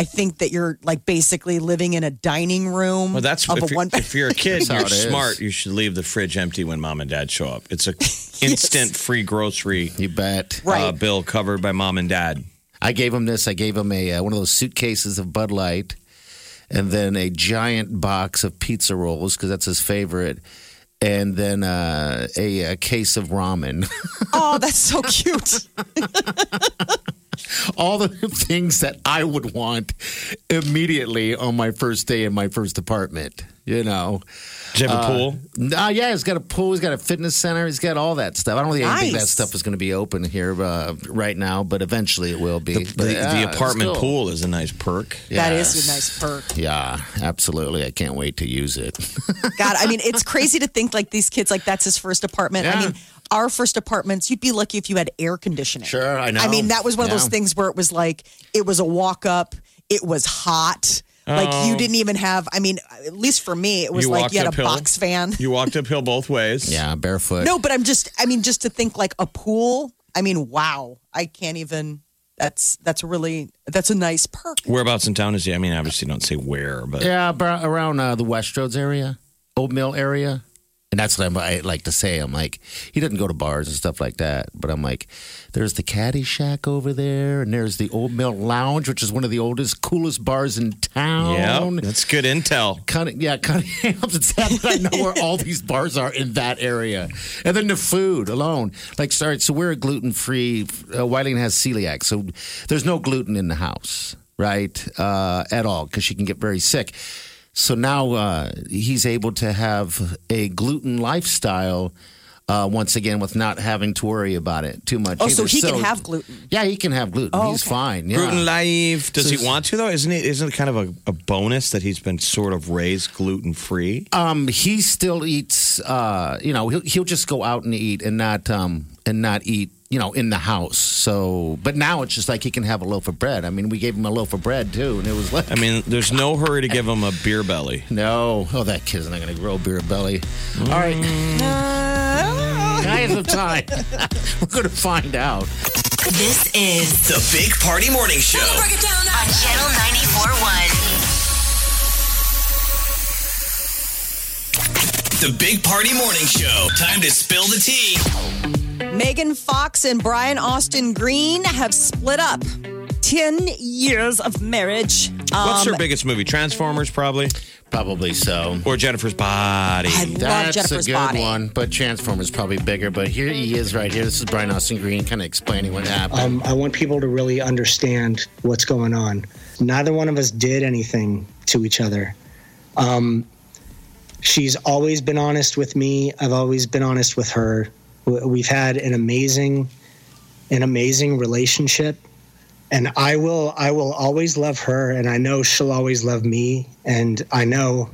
Speaker 4: I think that you're like basically living in a dining room
Speaker 5: Well, that's
Speaker 4: of
Speaker 5: if
Speaker 4: a
Speaker 5: you're,
Speaker 4: one.
Speaker 5: if you're a kid, you're
Speaker 6: it is.
Speaker 5: smart. You should leave the fridge empty when mom and dad show up. It's a instant free grocery
Speaker 6: You bet.
Speaker 4: Right.
Speaker 5: uh, bill covered by mom and dad.
Speaker 6: I gave him this. I gave him a uh, one of those suitcases of Bud Light, and then a giant box of pizza rolls because that's his favorite, and then uh, a, a case of ramen.
Speaker 4: oh, that's so cute.
Speaker 6: All the things that I would want immediately on my first day in my first apartment. You know.
Speaker 5: Does he have a pool?
Speaker 6: Uh, yeah, he's got a pool. He's got a fitness center. He's got all that stuff. I don't really think that stuff is going to be open here uh, right now, but eventually it will be.
Speaker 5: The,
Speaker 6: But,
Speaker 5: the,
Speaker 6: yeah,
Speaker 5: the apartment
Speaker 6: cool.
Speaker 5: pool is a nice perk.
Speaker 4: That
Speaker 6: Yes.
Speaker 4: is a nice perk.
Speaker 6: Yeah, absolutely. I can't wait to use it.
Speaker 4: God, I mean, it's crazy to think like these kids, like that's his first apartment. I mean, our first apartments, you'd be lucky if you had air conditioning.
Speaker 6: Sure, I know.
Speaker 4: I mean, that was one of those things where it was like, it was a walk up, it was hot. Like you didn't even have, I mean, at least for me, it was
Speaker 5: You
Speaker 4: like
Speaker 5: walked
Speaker 4: you had a
Speaker 5: uphill?
Speaker 4: box fan.
Speaker 5: You walked uphill both ways.
Speaker 6: yeah, barefoot.
Speaker 4: No, but I'm just, I mean, just to think like a pool, I mean, wow. I can't even, that's, that's really, that's a nice perk.
Speaker 5: Whereabouts in town is he? I mean, obviously, don't say where, but
Speaker 6: Yeah, bra- around uh, the Westroads area, Old Mill area. And that's what I'm, I like to say. I'm like, he doesn't go to bars and stuff like that. But I'm like, there's the Caddy Shack over there, and there's the Old Mill Lounge, which is one of the oldest, coolest bars in town.
Speaker 5: yeah, that's good intel.
Speaker 6: Cunning, yeah, Cunningham's. It's sad that I know where all these bars are in that area, and then the food alone. Like, sorry, so we're a gluten free. Uh, Whiting has celiac, so there's no gluten in the house, right, uh, at all, because she can get very sick. So now uh, he's able to have a gluten lifestyle. Uh, once again, with not having to worry about it too much.
Speaker 4: Oh, so
Speaker 6: either.
Speaker 4: he can have gluten.
Speaker 6: Yeah, he can have gluten.
Speaker 4: Oh,
Speaker 6: he's
Speaker 4: okay.
Speaker 6: fine. Yeah.
Speaker 5: Gluten live. Does
Speaker 6: So
Speaker 5: he want to though? Isn't it? Isn't it kind of a, a bonus that he's been sort of raised gluten free?
Speaker 6: Um, he still eats. Uh, you know, he'll he'll just go out and eat and not um and not eat. You know, in the house. So, but now it's just like he can have a loaf of bread. I mean, we gave him a loaf of bread too, and it was like.
Speaker 5: I mean, there's no hurry to give him a beer belly.
Speaker 6: no, oh, that kid's not going to grow beer belly. All right, I have some time. We're going to find out.
Speaker 3: This is
Speaker 2: The Big Party Morning Show.
Speaker 3: on Channel 94.1.
Speaker 2: The Big Party Morning Show. Time to spill the tea.
Speaker 4: Megan Fox and Brian Austin Green have split up. 10 years of marriage.
Speaker 5: What's
Speaker 4: Um,
Speaker 5: her biggest movie? Transformers, probably,
Speaker 6: Probably so.
Speaker 5: or Jennifer's Body.
Speaker 4: I love
Speaker 6: That's
Speaker 4: Jennifer's
Speaker 6: a good
Speaker 4: body.
Speaker 6: one, but Transformers probably bigger. But here he is, right here. This is Brian Austin Green, kind of explaining what happened.
Speaker 8: Um, I want people to really understand what's going on. Neither one of us did anything to each other. Um, she's always been honest with me. I've always been honest with her. We've had an amazing, an amazing relationship, and I will, I will always love her, and I know she'll always love me, and I know,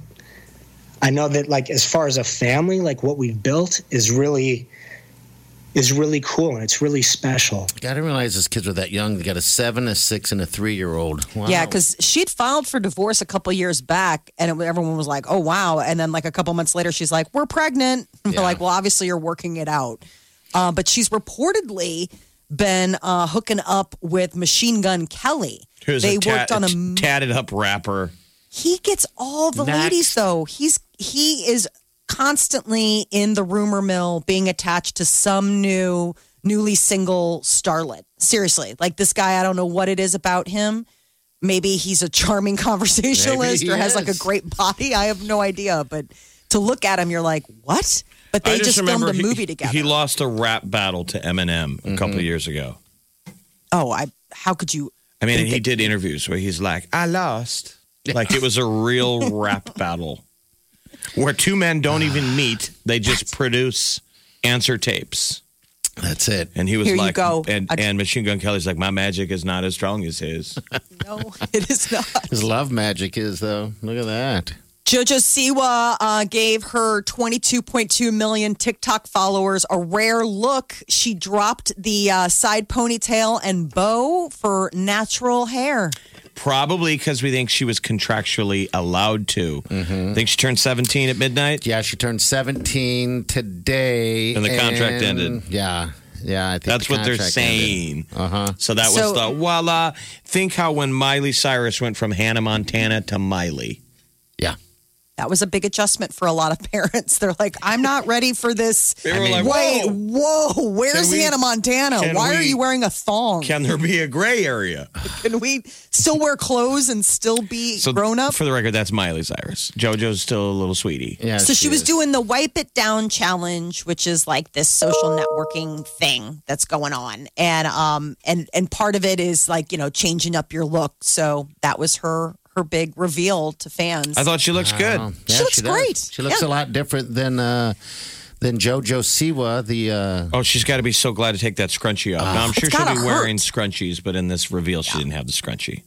Speaker 8: I know that like as far as a family, like what we've built is really, is really cool and it's really special.
Speaker 6: I didn't realize these kids were that young. They got a seven, a six, and a three-year-old. Wow.
Speaker 4: Yeah, because she'd filed for divorce a couple years back, and it, everyone was like, "Oh wow!" And then like a couple months later, she's like, "We're pregnant." They're like, "Well, obviously you're working it out," uh, but she's reportedly been uh, hooking up with Machine Gun Kelly.
Speaker 5: Who's
Speaker 4: they
Speaker 5: a
Speaker 4: worked on a
Speaker 5: tatted up rapper.
Speaker 4: He gets all the
Speaker 6: Next.
Speaker 4: ladies though. He's he is constantly in the rumor mill, being attached to some new, newly single starlet. Seriously, like this guy, I don't know what it is about him. Maybe he's a charming conversationalist or
Speaker 6: he
Speaker 4: has like a great body. I have no idea, but to look at him, you're like, what? But they
Speaker 5: I
Speaker 4: just, filmed a
Speaker 5: he-
Speaker 4: movie together.
Speaker 5: He lost a rap battle to Eminem a mm-hmm. couple of years ago.
Speaker 4: oh, I. How could you?
Speaker 5: I mean,
Speaker 4: think
Speaker 5: he
Speaker 4: that-
Speaker 5: did interviews where he's like, "I lost," like it was a real rap battle where two men don't even meet; they just produce answer tapes.
Speaker 6: That's it.
Speaker 5: And he was
Speaker 4: Here you
Speaker 5: like,
Speaker 4: go.
Speaker 5: And,
Speaker 4: I-
Speaker 5: and Machine Gun Kelly's like, "My magic is not as strong as his."
Speaker 4: No, it is not.
Speaker 6: His love magic is though. Look at that.
Speaker 4: Jojo Siwa uh, gave her 22.2 million TikTok followers a rare look. She dropped the uh, side ponytail and bow for natural hair.
Speaker 5: Probably because we think she was contractually allowed to.
Speaker 6: Mm-hmm.
Speaker 5: Think she turned seventeen at midnight.
Speaker 6: Yeah, she turned 17 today.
Speaker 5: And the contract ended.
Speaker 6: Yeah. Yeah, I think
Speaker 5: That's
Speaker 6: the
Speaker 5: what they're saying.
Speaker 6: Uh huh.
Speaker 5: So that
Speaker 4: So-
Speaker 5: was the voila. Think how when Miley Cyrus went from Hannah Montana to Miley.
Speaker 6: Yeah.
Speaker 4: That was a big adjustment for a lot of parents. They're like, I'm not ready for this.
Speaker 5: They were like,
Speaker 4: Wait,
Speaker 5: "Whoa,
Speaker 4: whoa, where's
Speaker 5: we-
Speaker 4: Hannah Montana?
Speaker 5: can
Speaker 4: Why are you wearing a thong?
Speaker 5: can there be a gray area?
Speaker 4: Can we still wear clothes and still be
Speaker 5: So
Speaker 4: grown up?
Speaker 5: For the record, that's Miley Cyrus. JoJo's still a little sweetie.
Speaker 6: Yeah.
Speaker 4: So she was
Speaker 6: is.
Speaker 4: doing the wipe it down challenge, which is like this social networking thing that's going on, and um and and part of it is like you know changing up your look. So that was her her big reveal to fans.
Speaker 5: I thought she looks good.
Speaker 6: Oh,
Speaker 4: She looks
Speaker 6: does.
Speaker 4: great.
Speaker 6: She looks
Speaker 4: Yeah.
Speaker 6: a lot different than uh, than JoJo Siwa. The uh,
Speaker 5: Oh, she's got to be so glad to take that scrunchie off. now, I'm sure she'll
Speaker 4: gotta
Speaker 5: be wearing scrunchies, but in this reveal, she didn't have the scrunchie.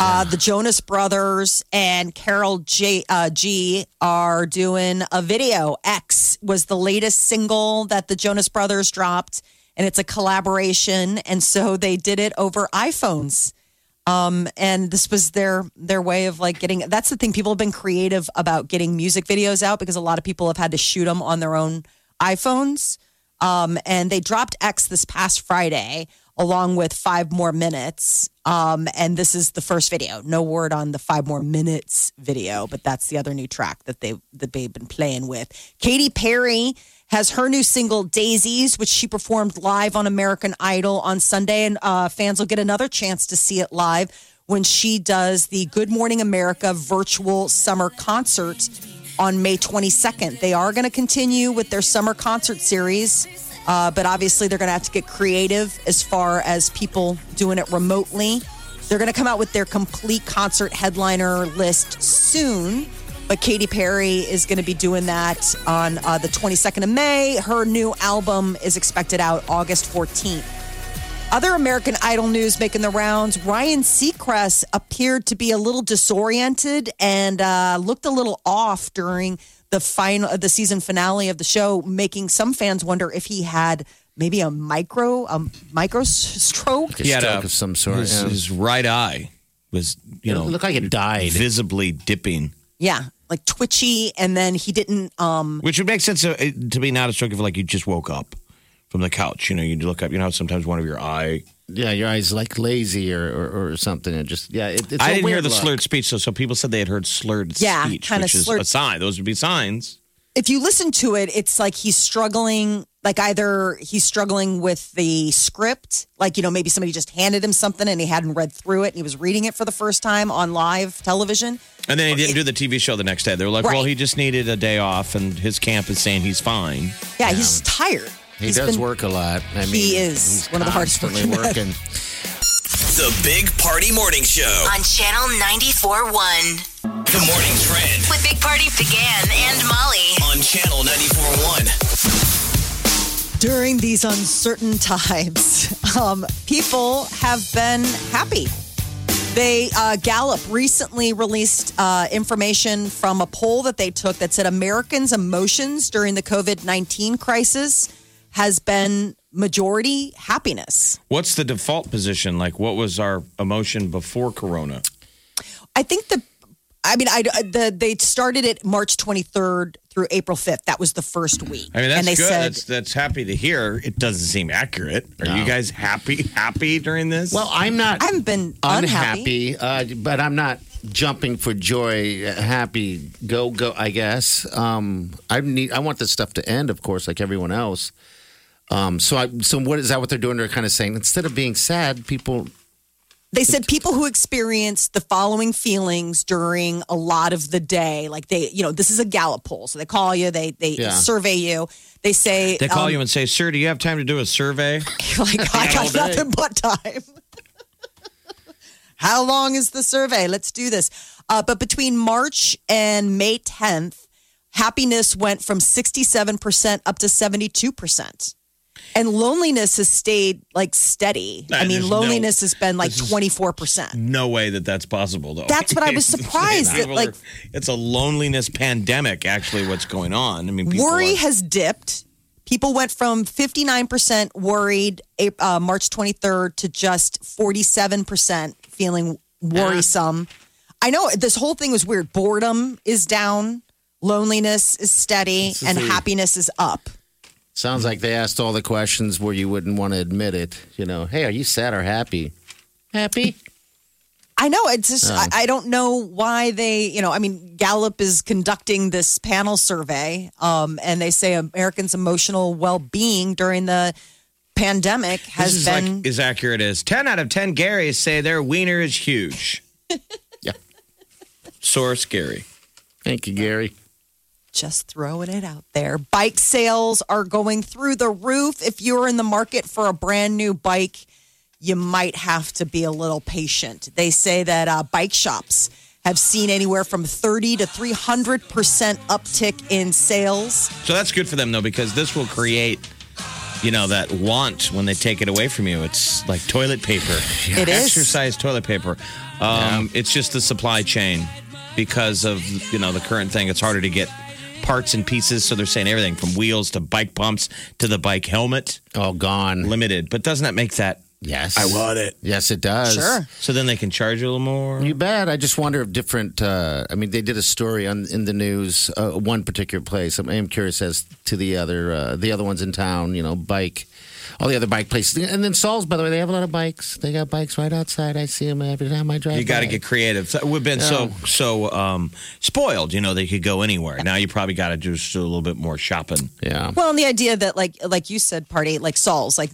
Speaker 4: Uh, the Jonas Brothers and Karol J, uh, G are doing a video. X was the latest single that the Jonas Brothers dropped, and it's a collaboration. And so they did it over iPhones. Um, and this was their their way of like getting. That's the thing. People have been creative about getting music videos out because a lot of people have had to shoot them on their own iPhones. Um, and they dropped X this past Friday along with five more minutes. Um, and this is the first video. No word on the five more minutes video, but that's the other new track that they that they've been playing with. Katy Perry has her new single Daisies, which she performed live on American Idol on Sunday, and uh, fans will get another chance to see it live when she does the Good Morning America virtual summer concert on May 22nd. They are going to continue with their summer concert series, uh, but obviously they're going to have to get creative as far as people doing it remotely. They're going to come out with their complete concert headliner list soon. But Katy Perry is going to be doing that on uh, the 22nd of May. Her new album is expected out August 14th. Other American Idol news making the rounds. Ryan Seacrest appeared to be a little disoriented and uh, looked a little off during the final, the season finale of the show, making some fans wonder if he had maybe a micro, a micro s- stroke.
Speaker 6: a stroke of some sort.
Speaker 5: His,
Speaker 6: yeah.
Speaker 5: his right eye was, you
Speaker 6: It
Speaker 5: know,
Speaker 6: looked like it died.
Speaker 5: visibly dipping,
Speaker 4: Yeah, like twitchy, and then he didn't. Um,
Speaker 5: which would make sense uh, to be not a stroke if like you just woke up from the couch. You know, you look up. You know, how sometimes one of your eye.
Speaker 6: yeah, your eyes like lazy or, or, or something. It just yeah. It, it's
Speaker 5: I
Speaker 6: a
Speaker 5: didn't hear the
Speaker 6: look.
Speaker 5: slurred speech, so so people said they had heard slurred
Speaker 4: Yeah,
Speaker 5: speech,
Speaker 4: kinda
Speaker 5: which is
Speaker 4: slurred-
Speaker 5: a sign. Those would be signs.
Speaker 4: If you listen to it, it's like he's struggling. Like either he's struggling with the script, like you know maybe somebody just handed him something and he hadn't read through it and he was reading it for the first time on live television.
Speaker 5: And then he didn't do the TV show the next day. They were like,
Speaker 4: Right.
Speaker 5: well, he just needed a day off, and his camp is saying he's fine.
Speaker 4: Yeah, he's tired.
Speaker 6: He
Speaker 4: He's
Speaker 6: does
Speaker 4: been-
Speaker 6: work a lot. I mean,
Speaker 4: He is one of the hardest working
Speaker 6: working.
Speaker 2: The Big Party Morning Show.
Speaker 3: On Channel 94.1
Speaker 2: The morning trend
Speaker 3: with Big Party DeGan and Molly.
Speaker 2: on Channel 94.1.
Speaker 4: During these uncertain times, um, people have been happy. They uh, Gallup recently released uh, information from a poll that they took that said Americans' emotions during the COVID nineteen crisis has been majority happiness.
Speaker 5: What's the default position? Like, what was our emotion before Corona?
Speaker 4: I think the, I mean, I the they started it March twenty third through April fifth. That was the first week.
Speaker 5: I mean, that's
Speaker 4: and they
Speaker 5: good.
Speaker 4: said
Speaker 5: that's, that's happy to hear. It doesn't seem accurate. Are
Speaker 6: No.
Speaker 5: you guys happy happy during this?
Speaker 6: Well, I'm not.
Speaker 4: I haven't been unhappy.
Speaker 6: unhappy, uh, but I'm not jumping for joy. uh, Happy, go go. I guess. Um, I need. I want this stuff to end, of course, like everyone else. Um, so, I, so what is that? What they're doing? They're kind of saying instead of being sad, people.
Speaker 4: They said people who experience the following feelings during a lot of the day, like they, you know, this is a Gallup poll, so they call you, they they
Speaker 6: Yeah.
Speaker 4: survey you, they say
Speaker 5: they call
Speaker 4: um,
Speaker 5: you and say, "Sir, do you have time to do a survey?"
Speaker 4: like I
Speaker 6: all
Speaker 4: got
Speaker 6: day.
Speaker 4: nothing but time. How long is the survey? Let's do this. Uh, but between March and May 10th, happiness went from 67% up to 72%. And loneliness has stayed like steady.
Speaker 5: Nah,
Speaker 4: I mean,
Speaker 5: there's no-
Speaker 4: loneliness has been like 24%.
Speaker 5: No way that that's possible, though.
Speaker 4: That's what I was surprised that, like-
Speaker 5: are- it's a loneliness pandemic. Actually, what's going on? I mean, people
Speaker 4: Worry
Speaker 5: are-
Speaker 4: has dipped. People went from 59% worried uh, March 23rd to just 47% feeling worrisome. I know this whole thing was weird. Boredom is down, loneliness is steady,
Speaker 6: is
Speaker 4: and
Speaker 6: the-
Speaker 4: happiness is up.
Speaker 6: Sounds like they asked all the questions where you wouldn't want to admit it. You know, hey, are you sad or happy? Happy.
Speaker 4: I know. It's just, I, I don't know why they, you know, I mean, Gallup is conducting this panel survey, um, and they say Americans' emotional well being during the pandemic
Speaker 5: This
Speaker 4: has
Speaker 5: is
Speaker 4: been.
Speaker 5: like as accurate as ten out of ten Garys say their wiener is huge.
Speaker 6: Yeah.
Speaker 5: Source Gary.
Speaker 6: Thank you, Gary.
Speaker 4: Just throwing it out there. Bike sales are going through the roof. If you're in the market for a brand new bike, you might have to be a little patient. They say that uh, bike shops have seen anywhere from 30 to 300% uptick in sales.
Speaker 5: So that's good for them though, because this will create, you know, that want when they take it away from you. It's like toilet paper.
Speaker 4: It is.
Speaker 5: Exercise toilet paper. Um, It's just the supply chain because of you know the current thing. It's harder to get parts and pieces. So they're saying everything from wheels to bike pumps to the bike helmet
Speaker 6: All gone.
Speaker 5: limited. But doesn't that make that?
Speaker 6: Yes.
Speaker 5: I want it.
Speaker 6: Yes, it does.
Speaker 4: Sure.
Speaker 5: So then they can charge you a little more.
Speaker 6: You bet. I just wonder if different. Uh, I mean, they did a story on in the news. Uh, one particular place. I am am curious as to the other uh, the other ones in town. You know, bike, all the other bike places, and then Saul's. By the way, they have a lot of bikes. They got bikes right outside. I see them every time I drive.
Speaker 5: You got to get creative. So We've been so so um, spoiled. You know, they could go anywhere. Now you probably got to do just a little bit more shopping.
Speaker 6: Yeah.
Speaker 4: Well, and the idea that, like, like you said, party, like Saul's, like,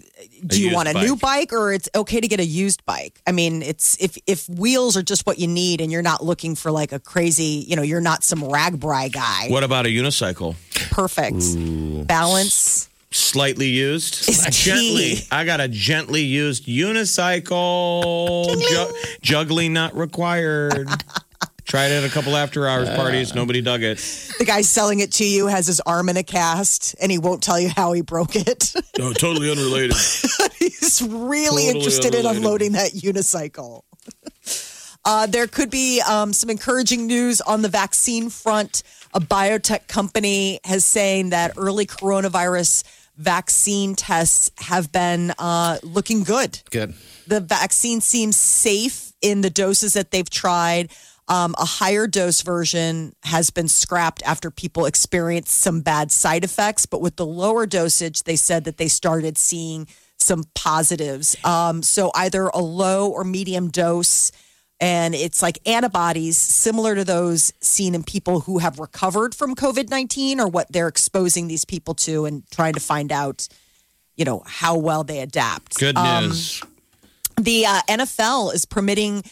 Speaker 4: do you want a
Speaker 5: bike.
Speaker 4: new bike or it's okay to get a used bike? I mean, it's if if wheels are just what you need and you're not looking for like a crazy, you know, you're not some RAGBRAI guy.
Speaker 5: What about a unicycle?
Speaker 4: Perfect balance.
Speaker 5: Slightly used,
Speaker 4: Is
Speaker 5: Uh, gently.
Speaker 4: key.
Speaker 5: I got a gently used unicycle. Ju- juggling not required. Tried it at a couple after hours parties. Nobody dug it.
Speaker 4: The guy selling it to you has his arm in a cast and he won't tell you how he broke it.
Speaker 5: No, totally unrelated.
Speaker 4: He's really
Speaker 5: Totally
Speaker 4: interested in
Speaker 5: unrelated.
Speaker 4: unloading that unicycle. Uh, there could be um, some encouraging news on the vaccine front. A biotech company has saying that early coronavirus vaccine tests have been uh, looking good.
Speaker 6: Good.
Speaker 4: The vaccine seems safe in the doses that they've tried. Um, a higher dose version has been scrapped after people experienced some bad side effects. But with the lower dosage, they said that they started seeing some positives. Um, so either a low or medium dose, and it's like antibodies similar to those seen in people who have recovered from COVID 19 or what they're exposing these people to and trying to find out, you know, how well they adapt.
Speaker 5: Good
Speaker 4: Um,
Speaker 5: news.
Speaker 4: the uh, NFL is permitting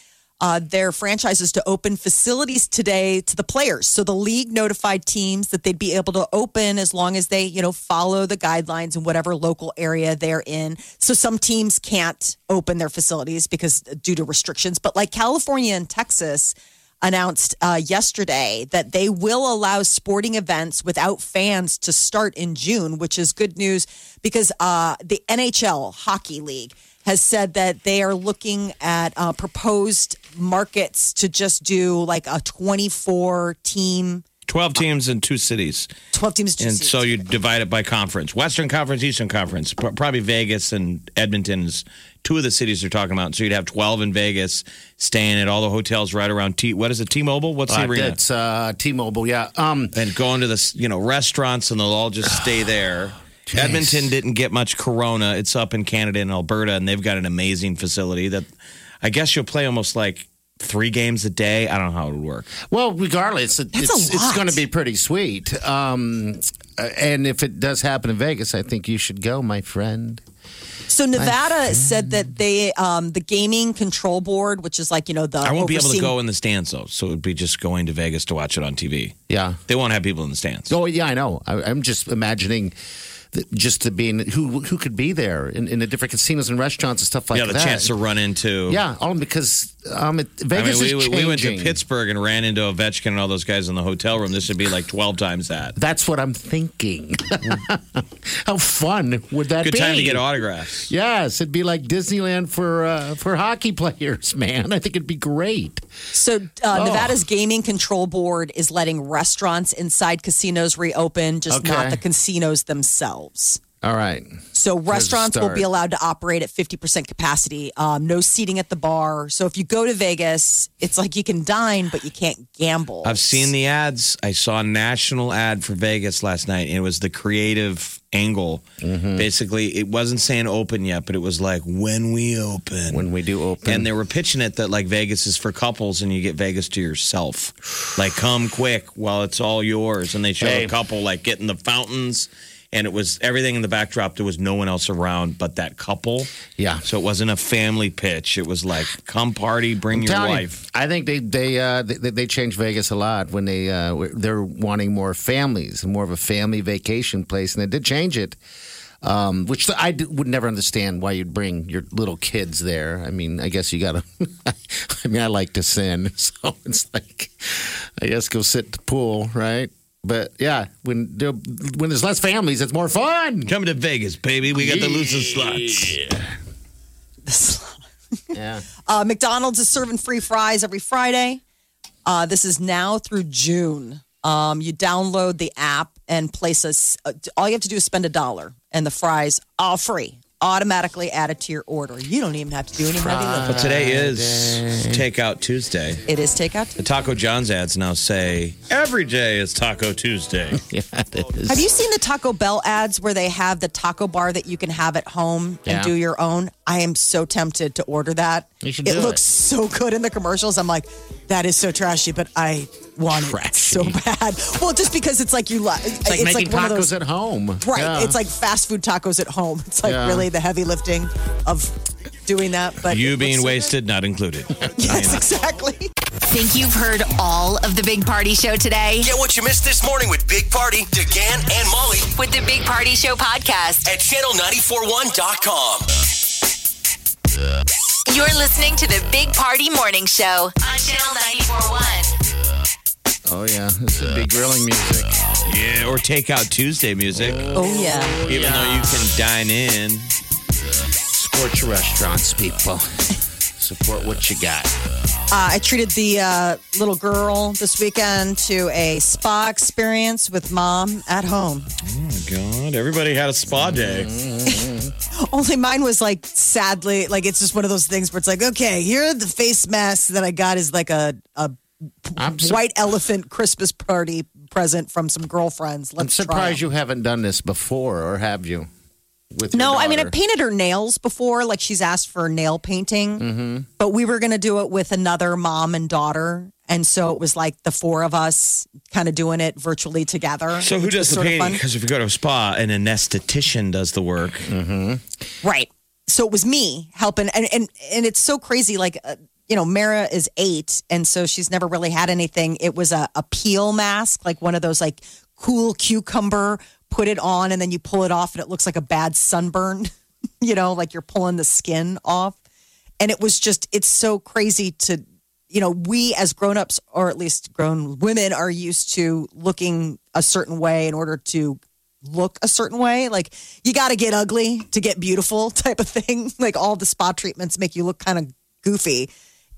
Speaker 4: uh, their franchises to open facilities today to the players. So the league notified teams that they'd be able to open as long as they, you know, follow the guidelines in whatever local area they're in. So some teams can't open their facilities because due to restrictions, but like California and Texas announced uh, yesterday that they will allow sporting events without fans to start in June, which is good news because uh, the NHL Hockey League has said that they are looking at uh, proposed markets to just do like a 24 team,
Speaker 5: 12 teams in two cities.
Speaker 4: 12 teams.
Speaker 5: And so you divide it by conference Western Conference, Eastern Conference. P- Probably Vegas and Edmonton is two of the cities they're talking about. So you'd have 12 in Vegas, staying at all the hotels right around T. What is it, T Mobile? What's the
Speaker 6: Uh,
Speaker 5: arena?
Speaker 6: It's uh, T-Mobile. Yeah. Um,
Speaker 5: and going to the you know restaurants and they'll all just stay there.
Speaker 6: Jeez.
Speaker 5: Edmonton didn't get much corona. It's up in Canada and Alberta, and they've got an amazing facility that I guess you'll play almost like three games a day. I don't know how it would work.
Speaker 6: Well, regardless, it, it's it's going to be pretty sweet. Um, uh, and if it does happen in Vegas, I think you should go, my friend.
Speaker 4: So Nevada said that they, um, the gaming control board, which is like you know the
Speaker 5: I won't be able to go in the stands though, so it would be just going to Vegas to watch it on TV.
Speaker 6: Yeah.
Speaker 5: They won't have people in the stands.
Speaker 6: Oh, yeah, I know. I, I'm just imagining that just to be in who who could be there in, in the different casinos and restaurants and stuff like that.
Speaker 5: yeah, the
Speaker 6: that.
Speaker 5: chance to run into.
Speaker 6: Yeah, all because um, it,
Speaker 5: I mean,
Speaker 6: Vegas
Speaker 5: we,
Speaker 6: is changing.
Speaker 5: we went to Pittsburgh and ran into Ovechkin and all those guys in the hotel room. This would be like 12 times that.
Speaker 6: That's what I'm thinking. How fun would that
Speaker 5: Good
Speaker 6: be?
Speaker 5: Good time to get autographs.
Speaker 6: Yes, it'd be like Disneyland for uh, for hockey players, man. I think it'd be great.
Speaker 4: So uh,
Speaker 6: Oh.
Speaker 4: Nevada's gaming control board is letting restaurants inside casinos reopen, just not the casinos themselves.
Speaker 6: All right.
Speaker 4: So restaurants will be allowed to operate at 50% capacity, um, no seating at the bar. So if you go to Vegas, it's like you can dine, but you can't gamble.
Speaker 5: I've seen the ads. I saw a national ad for Vegas last night, and it was the creative angle.
Speaker 6: Mm-hmm.
Speaker 5: Basically, it wasn't saying open yet, but it was like when we open.
Speaker 6: When we do open.
Speaker 5: and they were pitching it that like Vegas is for couples, and you get Vegas to yourself. Like come quick while it's all yours. And they show
Speaker 6: Hey.
Speaker 5: a couple like getting the fountains, and it was everything in the backdrop. There was no one else around but that couple.
Speaker 6: Yeah.
Speaker 5: So it wasn't a family pitch. It was like come party, bring your
Speaker 6: telling you,
Speaker 5: wife.
Speaker 6: I think they they uh, they, they changed Vegas a lot when they uh, they're wanting more families more of a family vacation place, and they did change it. Um, which I d- would never understand why you'd bring your little kids there. I mean, I guess you got to. I mean, I like to sin, so it's like, I guess go sit at the pool, right? But yeah, when there, when there's less families, it's more fun.
Speaker 5: Coming to Vegas, baby. We got the loosest slots.
Speaker 6: Yeah.
Speaker 4: Uh, McDonald's is serving free fries every Friday. Uh, this is now through June. Um, you download the app and place us. Uh, all you have to do is spend a dollar, and the fries all free, automatically added to your order. You don't even have to do any heavy lifting.
Speaker 5: But today is Takeout Tuesday.
Speaker 4: It is takeout. Tuesday.
Speaker 5: The Taco John's ads now say every day is Taco Tuesday.
Speaker 6: Yeah, it is.
Speaker 4: Have you seen the Taco Bell ads where they have the taco bar that you can have at home and do your own? I am so tempted to order that.
Speaker 6: You should
Speaker 4: it
Speaker 6: do
Speaker 4: looks
Speaker 6: it.
Speaker 4: so good in the commercials. I'm like, that is so trashy, but I want it so bad. Well, just because it's like you like
Speaker 6: It's like making
Speaker 4: one of
Speaker 6: tacos
Speaker 4: those
Speaker 6: at home.
Speaker 4: right.
Speaker 6: Yeah.
Speaker 4: It's like fast food tacos at home. It's like
Speaker 6: Yeah.
Speaker 4: really the heavy lifting of doing that. But
Speaker 5: You being wasted, not included.
Speaker 4: good. Yes, exactly.
Speaker 3: Think you've heard all of the Big Party Show today?
Speaker 2: Get what you missed this morning with Big Party, DeGan, and Molly
Speaker 3: With the Big Party Show podcast.
Speaker 2: at channel941.com.
Speaker 3: You're listening to the Big Party Morning Show on Channel 941.
Speaker 6: Oh yeah, this would be grilling music.
Speaker 5: yeah, or Takeout Tuesday music.
Speaker 4: Oh yeah.
Speaker 5: Even though you can dine in.
Speaker 6: Support your restaurants, people. Support what you got.
Speaker 4: Uh, I treated the uh, little girl this weekend to a spa experience with mom at home.
Speaker 5: Oh my God. Everybody had a spa day.
Speaker 4: Only mine was like sadly, like it's just one of those things where it's like, okay, here the face masks that I got is like a, a
Speaker 6: I'm, su-
Speaker 4: white elephant Christmas party present from some girlfriends.
Speaker 6: I'm
Speaker 4: Let's try
Speaker 6: surprised
Speaker 4: 'em.
Speaker 6: you haven't done this before, or have you? With
Speaker 4: No, I mean I
Speaker 6: daughter?
Speaker 4: painted her nails before, like she's asked for nail painting.
Speaker 6: Mm-hmm.
Speaker 4: But we were going to do it with another mom and daughter, and so it was like the four of us kind of doing it virtually together.
Speaker 5: So who
Speaker 4: which
Speaker 5: does the
Speaker 4: sort of
Speaker 5: painting?
Speaker 4: fun.
Speaker 5: Because if you go to a spa, an anesthetician does the work.
Speaker 4: Right. So it was me helping, and and and it's so crazy. Like, uh, you know, Mara is eight, and so she's never really had anything. It was a, a peel mask, like one of those like cool cucumber. Put it on, and then you pull it off, and it looks like a bad sunburn. you know, like you're pulling the skin off. And it was just, it's so crazy to, you know, we as grown-ups, or at least grown women, are used to looking a certain way in order to look a certain way. Like you got to get ugly to get beautiful type of thing. Like all the spa treatments make you look kind of goofy.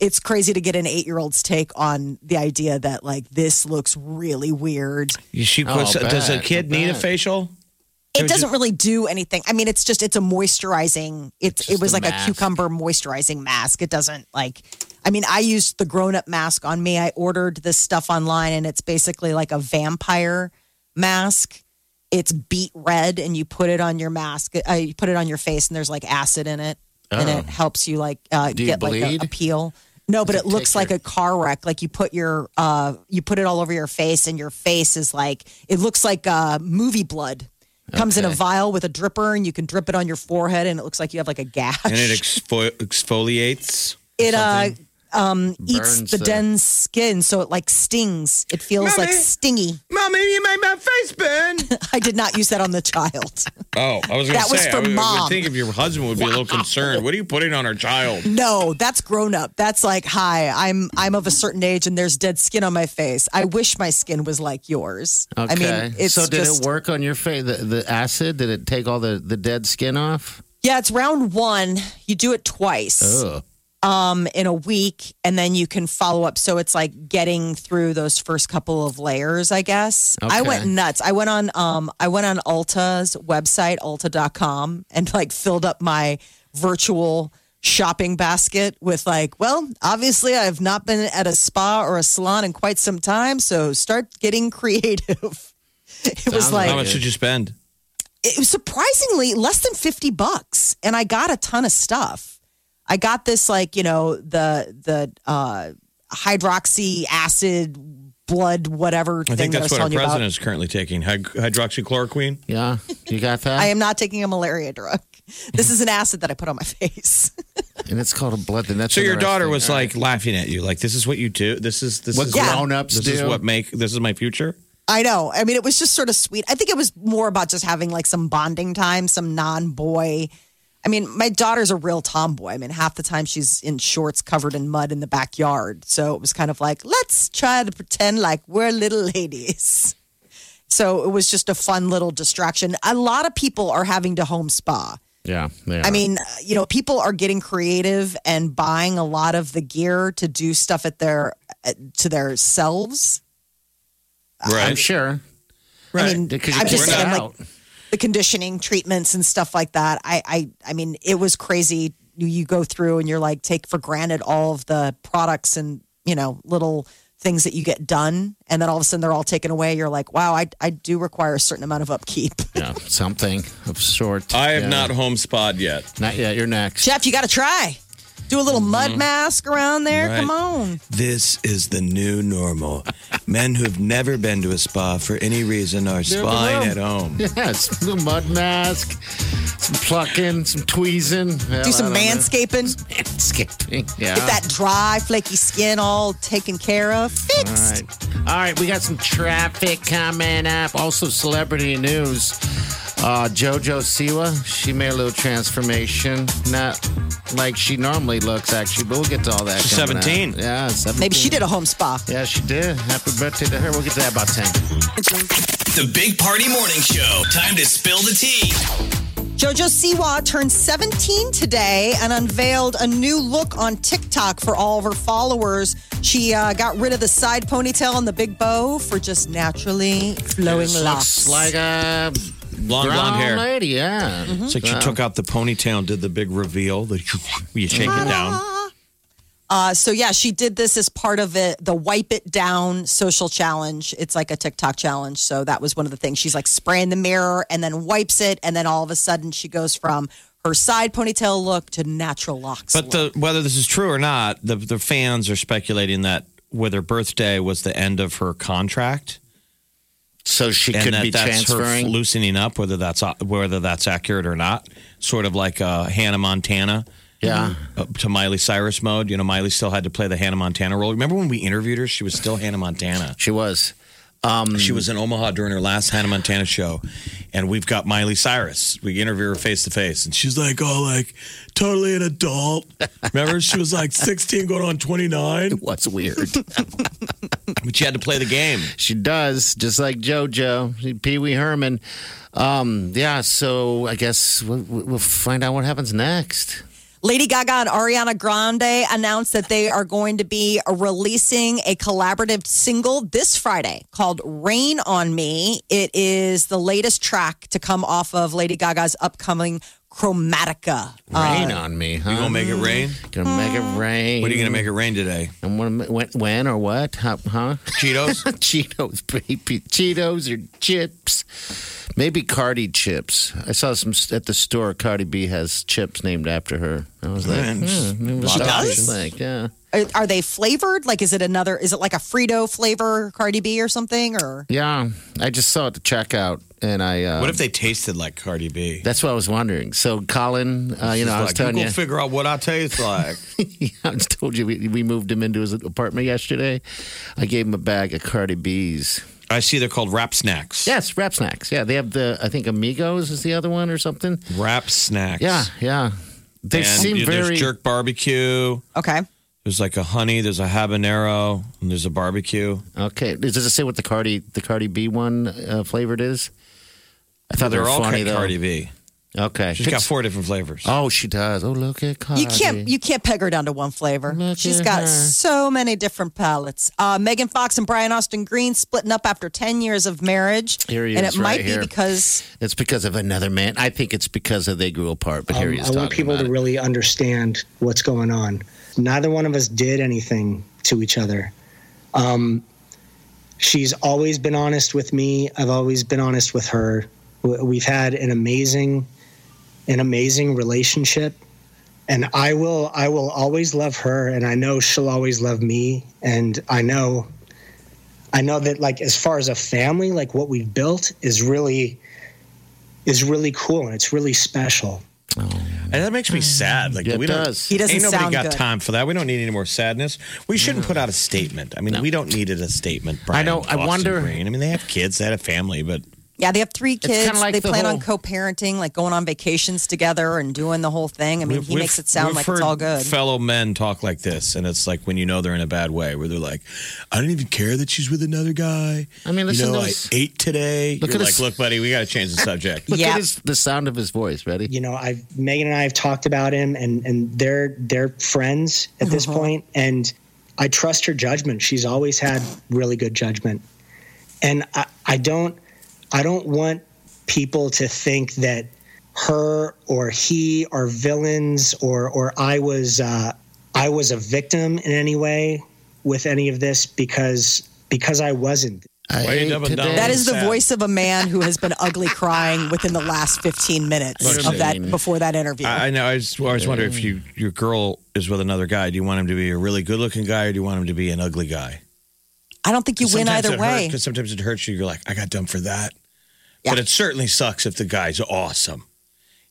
Speaker 4: It's crazy to get an eight year old's take on the idea that like this looks really weird.
Speaker 5: She
Speaker 6: Oh,
Speaker 5: does a kid need a facial?
Speaker 4: It doesn't really do anything. I mean, it's just it's a moisturizing. It's, it was
Speaker 6: a
Speaker 4: like
Speaker 6: mask.
Speaker 4: a cucumber moisturizing mask. It doesn't like. I mean, I used the grown up mask on me. I ordered this stuff online, and it's basically like a vampire mask. It's beet red, and you put it on your mask. Uh, you put it on your face, and there's like acid in it, and it helps you like uh,
Speaker 6: Do you
Speaker 4: get like a, a peel. No, but it looks like
Speaker 6: your-
Speaker 4: a car wreck. Like you put your uh you put it all over your face and your face is like it looks like uh movie blood. Comes in a
Speaker 6: Okay.
Speaker 4: vial with a dripper and you can drip it on your forehead and it looks like you have like a gash.
Speaker 5: And it exfo- exfoliates.
Speaker 4: it uh um eats
Speaker 6: Burns
Speaker 4: the
Speaker 6: the-
Speaker 4: dense skin so it like stings. It feels like
Speaker 5: Mommy.
Speaker 4: stingy.
Speaker 5: Mommy, you made my face burn.
Speaker 4: I did not use that on the child.
Speaker 5: Oh, I was going to
Speaker 4: That
Speaker 5: say,
Speaker 4: was for
Speaker 5: I, would- I
Speaker 4: mom.
Speaker 5: would think if your husband would be a little concerned. What are you putting on our child?
Speaker 4: No, that's grown up. That's like, hi, I'm I'm of a certain age and there's dead skin on my face. I wish my skin was like yours.
Speaker 6: Okay.
Speaker 4: I mean, it's
Speaker 6: so did
Speaker 4: just
Speaker 6: it work on your face? The, the acid did it take all the, the dead skin off?
Speaker 4: Yeah, it's round one. You do it twice
Speaker 6: Ugh.
Speaker 4: Um, in a week, and then you can follow up. So it's like getting through those first couple of layers, I guess. I went nuts. I went on um, I went on Ulta's website, ulta.com, and like filled up my virtual shopping basket with like, well, obviously I've not been at a spa or a salon in quite some time, so start getting creative. It was like
Speaker 5: How much did you spend?
Speaker 4: it was surprisingly less than 50 bucks and i got a ton of stuff i got this like you know the the uh hydroxy acid blood whatever
Speaker 5: I
Speaker 4: thing
Speaker 5: think
Speaker 4: that i
Speaker 5: that's
Speaker 4: was
Speaker 5: what our president
Speaker 4: about
Speaker 5: is currently taking Hy- hydroxychloroquine.
Speaker 6: Yeah. You got that?
Speaker 4: i am not taking a malaria drug this is an acid that i put on my face
Speaker 6: and it's called a blood. Then that's
Speaker 5: So your daughter was
Speaker 6: All
Speaker 5: like laughing at you, like this is what you do. This is this
Speaker 6: What
Speaker 5: is
Speaker 6: grown-ups
Speaker 5: This is what make this is my future.
Speaker 4: I know. I mean, it was just sort of sweet. I think it was more about just having like some bonding time, some non boy. I mean, my daughter's a real tomboy. I mean, half the time she's in shorts covered in mud in the backyard. So it was kind of like, let's try to pretend like we're little ladies. So it was just a fun little distraction. A lot of people are having to home spa.
Speaker 6: Yeah.
Speaker 4: I mean, you know, people are getting creative and buying a lot of the gear to do stuff at their to their selves. Right.
Speaker 6: I'm sure.
Speaker 4: I mean,
Speaker 6: Because you
Speaker 4: I'm
Speaker 6: can't
Speaker 4: just
Speaker 6: get
Speaker 4: saying,
Speaker 6: out.
Speaker 4: like the conditioning treatments and stuff like that. I, I, I mean, it was crazy. You, you go through and you're like, take for granted all of the products and you know little things that you get done, and then all of a sudden they're all taken away. You're like, wow, I, I do require a certain amount of upkeep.
Speaker 6: yeah, something of sort.
Speaker 5: I have
Speaker 6: Yeah.
Speaker 5: not home spot yet.
Speaker 6: Not yet. You're next.
Speaker 4: Jeff, you got to try. Do a little mud mm-hmm. mask around there.
Speaker 5: Right.
Speaker 4: Come on.
Speaker 5: This is the new normal. Men who've never been to a spa for any reason are spying at home.
Speaker 6: Yes, the mud mask, some plucking, some tweezing. Hell,
Speaker 4: Do some
Speaker 6: I don't
Speaker 4: manscaping.
Speaker 6: Manscaping. Yeah.
Speaker 4: Get that dry, flaky skin all taken care of.
Speaker 6: All
Speaker 4: Fixed.
Speaker 6: right. All right, we got some traffic coming up. Also, celebrity news. Uh, JoJo Siwa, she made a little transformation. Not like she normally looks, actually, but we'll get to all that.
Speaker 5: She's
Speaker 6: coming up.
Speaker 5: 17.
Speaker 6: Yeah, 17.
Speaker 4: Maybe she did a home spa.
Speaker 6: Yeah, she did. Happy birthday to her. We'll get to that about 10.
Speaker 2: The Big Party Morning Show. Time to spill the tea.
Speaker 4: Jojo Siwa turned 17 today and unveiled a new look on TikTok for all of her followers. She uh, got rid of the side ponytail and the big bow for just naturally flowing locks.
Speaker 6: looks like a
Speaker 5: Long
Speaker 6: brown
Speaker 5: blonde hair.
Speaker 6: lady, yeah.
Speaker 5: It's like she took out the ponytail and did the big reveal. The you shake it down.
Speaker 4: Uh, so yeah, she did this as part of it, the wipe it down social challenge. It's like a TikTok challenge. So that was one of the things. She's like spraying the mirror and then wipes it, and then all of a sudden she goes from her side ponytail look to natural locks.
Speaker 5: But the whether this is true or not, the the fans are speculating that with her birthday was the end of her contract,
Speaker 6: So she
Speaker 5: and
Speaker 6: could
Speaker 5: that
Speaker 6: be
Speaker 5: that's her
Speaker 6: transferring.
Speaker 5: loosening up. Whether that's whether that's accurate or not, sort of like uh, Hannah Montana.
Speaker 6: Yeah.
Speaker 5: uh, to Miley Cyrus mode. You know, Miley still had to play the Hannah Montana role. Remember when we interviewed her? She was still Hannah Montana.
Speaker 6: She was. Um,
Speaker 5: She was in Omaha during her last Hannah Montana show, and we've got Miley Cyrus. We interview her face to face, and she's like, "Oh, like totally an adult." Remember, she was like sixteen, going on twenty nine,
Speaker 6: What's weird?
Speaker 5: but she had to play the game.
Speaker 6: she does, just like JoJo, Pee Wee Herman. Um, yeah, so I guess we'll, we'll find out what happens next.
Speaker 4: Lady Gaga and Ariana Grande announced that they are going to be releasing a collaborative single this Friday called Rain on Me. It is the latest track to come off of Lady Gaga's upcoming Chromatica.
Speaker 6: Rain
Speaker 4: Uh,
Speaker 6: on me, huh?
Speaker 5: You gonna make it rain?
Speaker 6: Gonna make it rain.
Speaker 5: What are you gonna make it rain today?
Speaker 6: And when, when, when or what? Huh? huh?
Speaker 5: Cheetos?
Speaker 6: Cheetos, baby. Cheetos or chips. Maybe Cardi chips. I saw some at the store. Cardi B has chips named after her. I was like,
Speaker 5: Man,
Speaker 6: hmm, it was
Speaker 5: she
Speaker 4: does?
Speaker 6: Like, yeah.
Speaker 4: Are, are they flavored? Like, is it another? Is it like a Frito flavor, Cardi B or something? Or
Speaker 6: Yeah, I just saw it to check out, and I. Uh,
Speaker 5: What if they tasted like Cardi B?
Speaker 6: That's what I was wondering. So, Colin, uh, you know, I was
Speaker 5: like,
Speaker 6: telling
Speaker 5: you
Speaker 6: you,
Speaker 5: go figure out what I taste like.
Speaker 6: I just told you we, we moved him into his apartment yesterday. I gave him a bag of Cardi B's.
Speaker 5: I see they're called Rap Snacks.
Speaker 6: Yes, Rap Snacks. Yeah, they have the I think Amigos is the other one or something.
Speaker 5: Rap Snacks.
Speaker 6: Yeah, yeah. They
Speaker 5: And
Speaker 6: seem
Speaker 5: you-
Speaker 6: very
Speaker 5: There's jerk barbecue.
Speaker 4: okay,
Speaker 5: There's like a honey. There's a habanero. And there's a barbecue.
Speaker 6: okay. Does it say what the Cardi the Cardi B one uh, flavored is? I thought they
Speaker 5: They're
Speaker 6: were
Speaker 5: all
Speaker 6: funny
Speaker 5: Cardi,
Speaker 6: though.
Speaker 5: Cardi B.
Speaker 6: Okay,
Speaker 5: She's got four different flavors.
Speaker 6: Oh, she does. Oh, look at Cardi.
Speaker 4: you can't you can't peg her down to one flavor.
Speaker 6: Look
Speaker 4: She's
Speaker 6: at
Speaker 4: got
Speaker 6: her.
Speaker 4: so many different palettes. Uh, Megan Fox and Brian Austin Green splitting up after ten years of marriage,
Speaker 6: Here he
Speaker 4: and
Speaker 6: is
Speaker 4: it might
Speaker 6: right
Speaker 4: be because
Speaker 6: It's because of another man. I think it's because of they grew apart. But here
Speaker 8: Um,
Speaker 6: he is
Speaker 8: I want people to
Speaker 6: it.
Speaker 8: really understand what's going on. Neither one of us did anything to each other. Um, she's always been honest with me. I've always been honest with her. W- We've had an amazing, an amazing relationship, and I will, I will always love her, and I know she'll always love me, and I know, I know that like as far as a family, like what we've built is really, is really cool and it's really special.
Speaker 5: And that makes me mm. sad. Like
Speaker 6: Yeah, it
Speaker 5: we don't.
Speaker 6: does.
Speaker 4: He doesn't
Speaker 5: ain't nobody
Speaker 4: sound
Speaker 5: got
Speaker 4: good.
Speaker 5: time for that. We don't need any more sadness. We shouldn't mm. put out a statement. I mean, we don't need it a statement. Brian, I
Speaker 6: know, I
Speaker 5: Austin
Speaker 6: wonder-
Speaker 5: Green. I mean, they have kids, they had a family, but
Speaker 4: Yeah, they have three kids.
Speaker 6: like
Speaker 4: they
Speaker 6: the
Speaker 4: plan on co-parenting, like going on vacations together and doing the whole thing. I mean,
Speaker 5: We've-
Speaker 4: he makes it sound like it's all good.
Speaker 5: Fellow men talk like this, and it's like when you know they're in a bad way, where they're like, "I don't even care that she's with another guy."
Speaker 6: I mean,
Speaker 5: you know,
Speaker 6: to
Speaker 5: I
Speaker 6: this-
Speaker 5: ate today.
Speaker 6: Look
Speaker 5: You're
Speaker 6: at
Speaker 5: like,
Speaker 6: this-
Speaker 5: "Look, buddy, we got to change the subject."
Speaker 6: Look
Speaker 4: Yeah.
Speaker 6: at his, the sound of his voice. Ready?
Speaker 8: you know i've megan and i have talked about him and and they're they're friends at this uh-huh. point, and i trust her judgment she's always had really good judgment and i i don't i don't want people to think that her or he are villains or or i was uh i was a victim in any way with any of this because because i wasn't
Speaker 6: I
Speaker 5: Why you down?
Speaker 4: That is the
Speaker 5: Sad.
Speaker 4: voice of a man who has been ugly crying within the last 15 minutes
Speaker 5: Look,
Speaker 4: of that before that interview.
Speaker 5: I, I know. I just always wonder if you your girl is with another guy. Do you want him to be a really good looking guy, or do you want him to be an ugly guy?
Speaker 4: I don't think you win either way.
Speaker 5: Because sometimes it hurts you. You're like, I got done for that.
Speaker 4: Yeah.
Speaker 5: But it certainly sucks if the guy's awesome.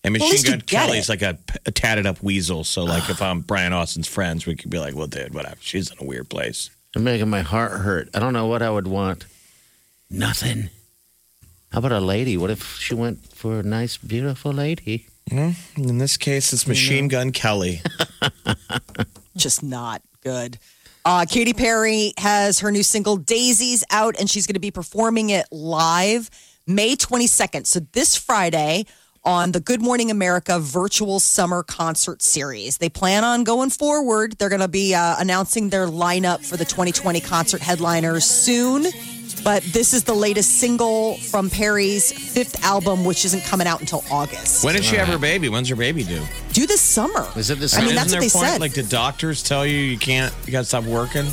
Speaker 5: And Machine
Speaker 4: least you
Speaker 5: Gun Kelly's like a, a tatted up weasel. So, like, if I'm Brian Austin's friends, we could be like, well, dude, whatever. She's in a weird place.
Speaker 6: I'm making my heart hurt. I don't know what I would want. Nothing. How about a lady? What if she went for a nice, beautiful lady?
Speaker 5: In this case, it's Machine Gun Kelly.
Speaker 4: just not good. Uh, Katy Perry has her new single Daisies out, and she's going to be performing it live May 22nd. So this Friday on the Good Morning America virtual summer concert series. They plan on going forward. They're going to be uh, announcing their lineup for the 2020 concert headliners soon. But this is the latest single from Perry's fifth album, which isn't coming out until August.
Speaker 5: When did she have her baby? When's her baby due?
Speaker 4: Do this summer.
Speaker 6: Is it this?
Speaker 4: I mean,
Speaker 5: Isn't
Speaker 4: that's what they
Speaker 5: point,
Speaker 4: said.
Speaker 5: Like, did doctors tell you you can't, you got to stop working?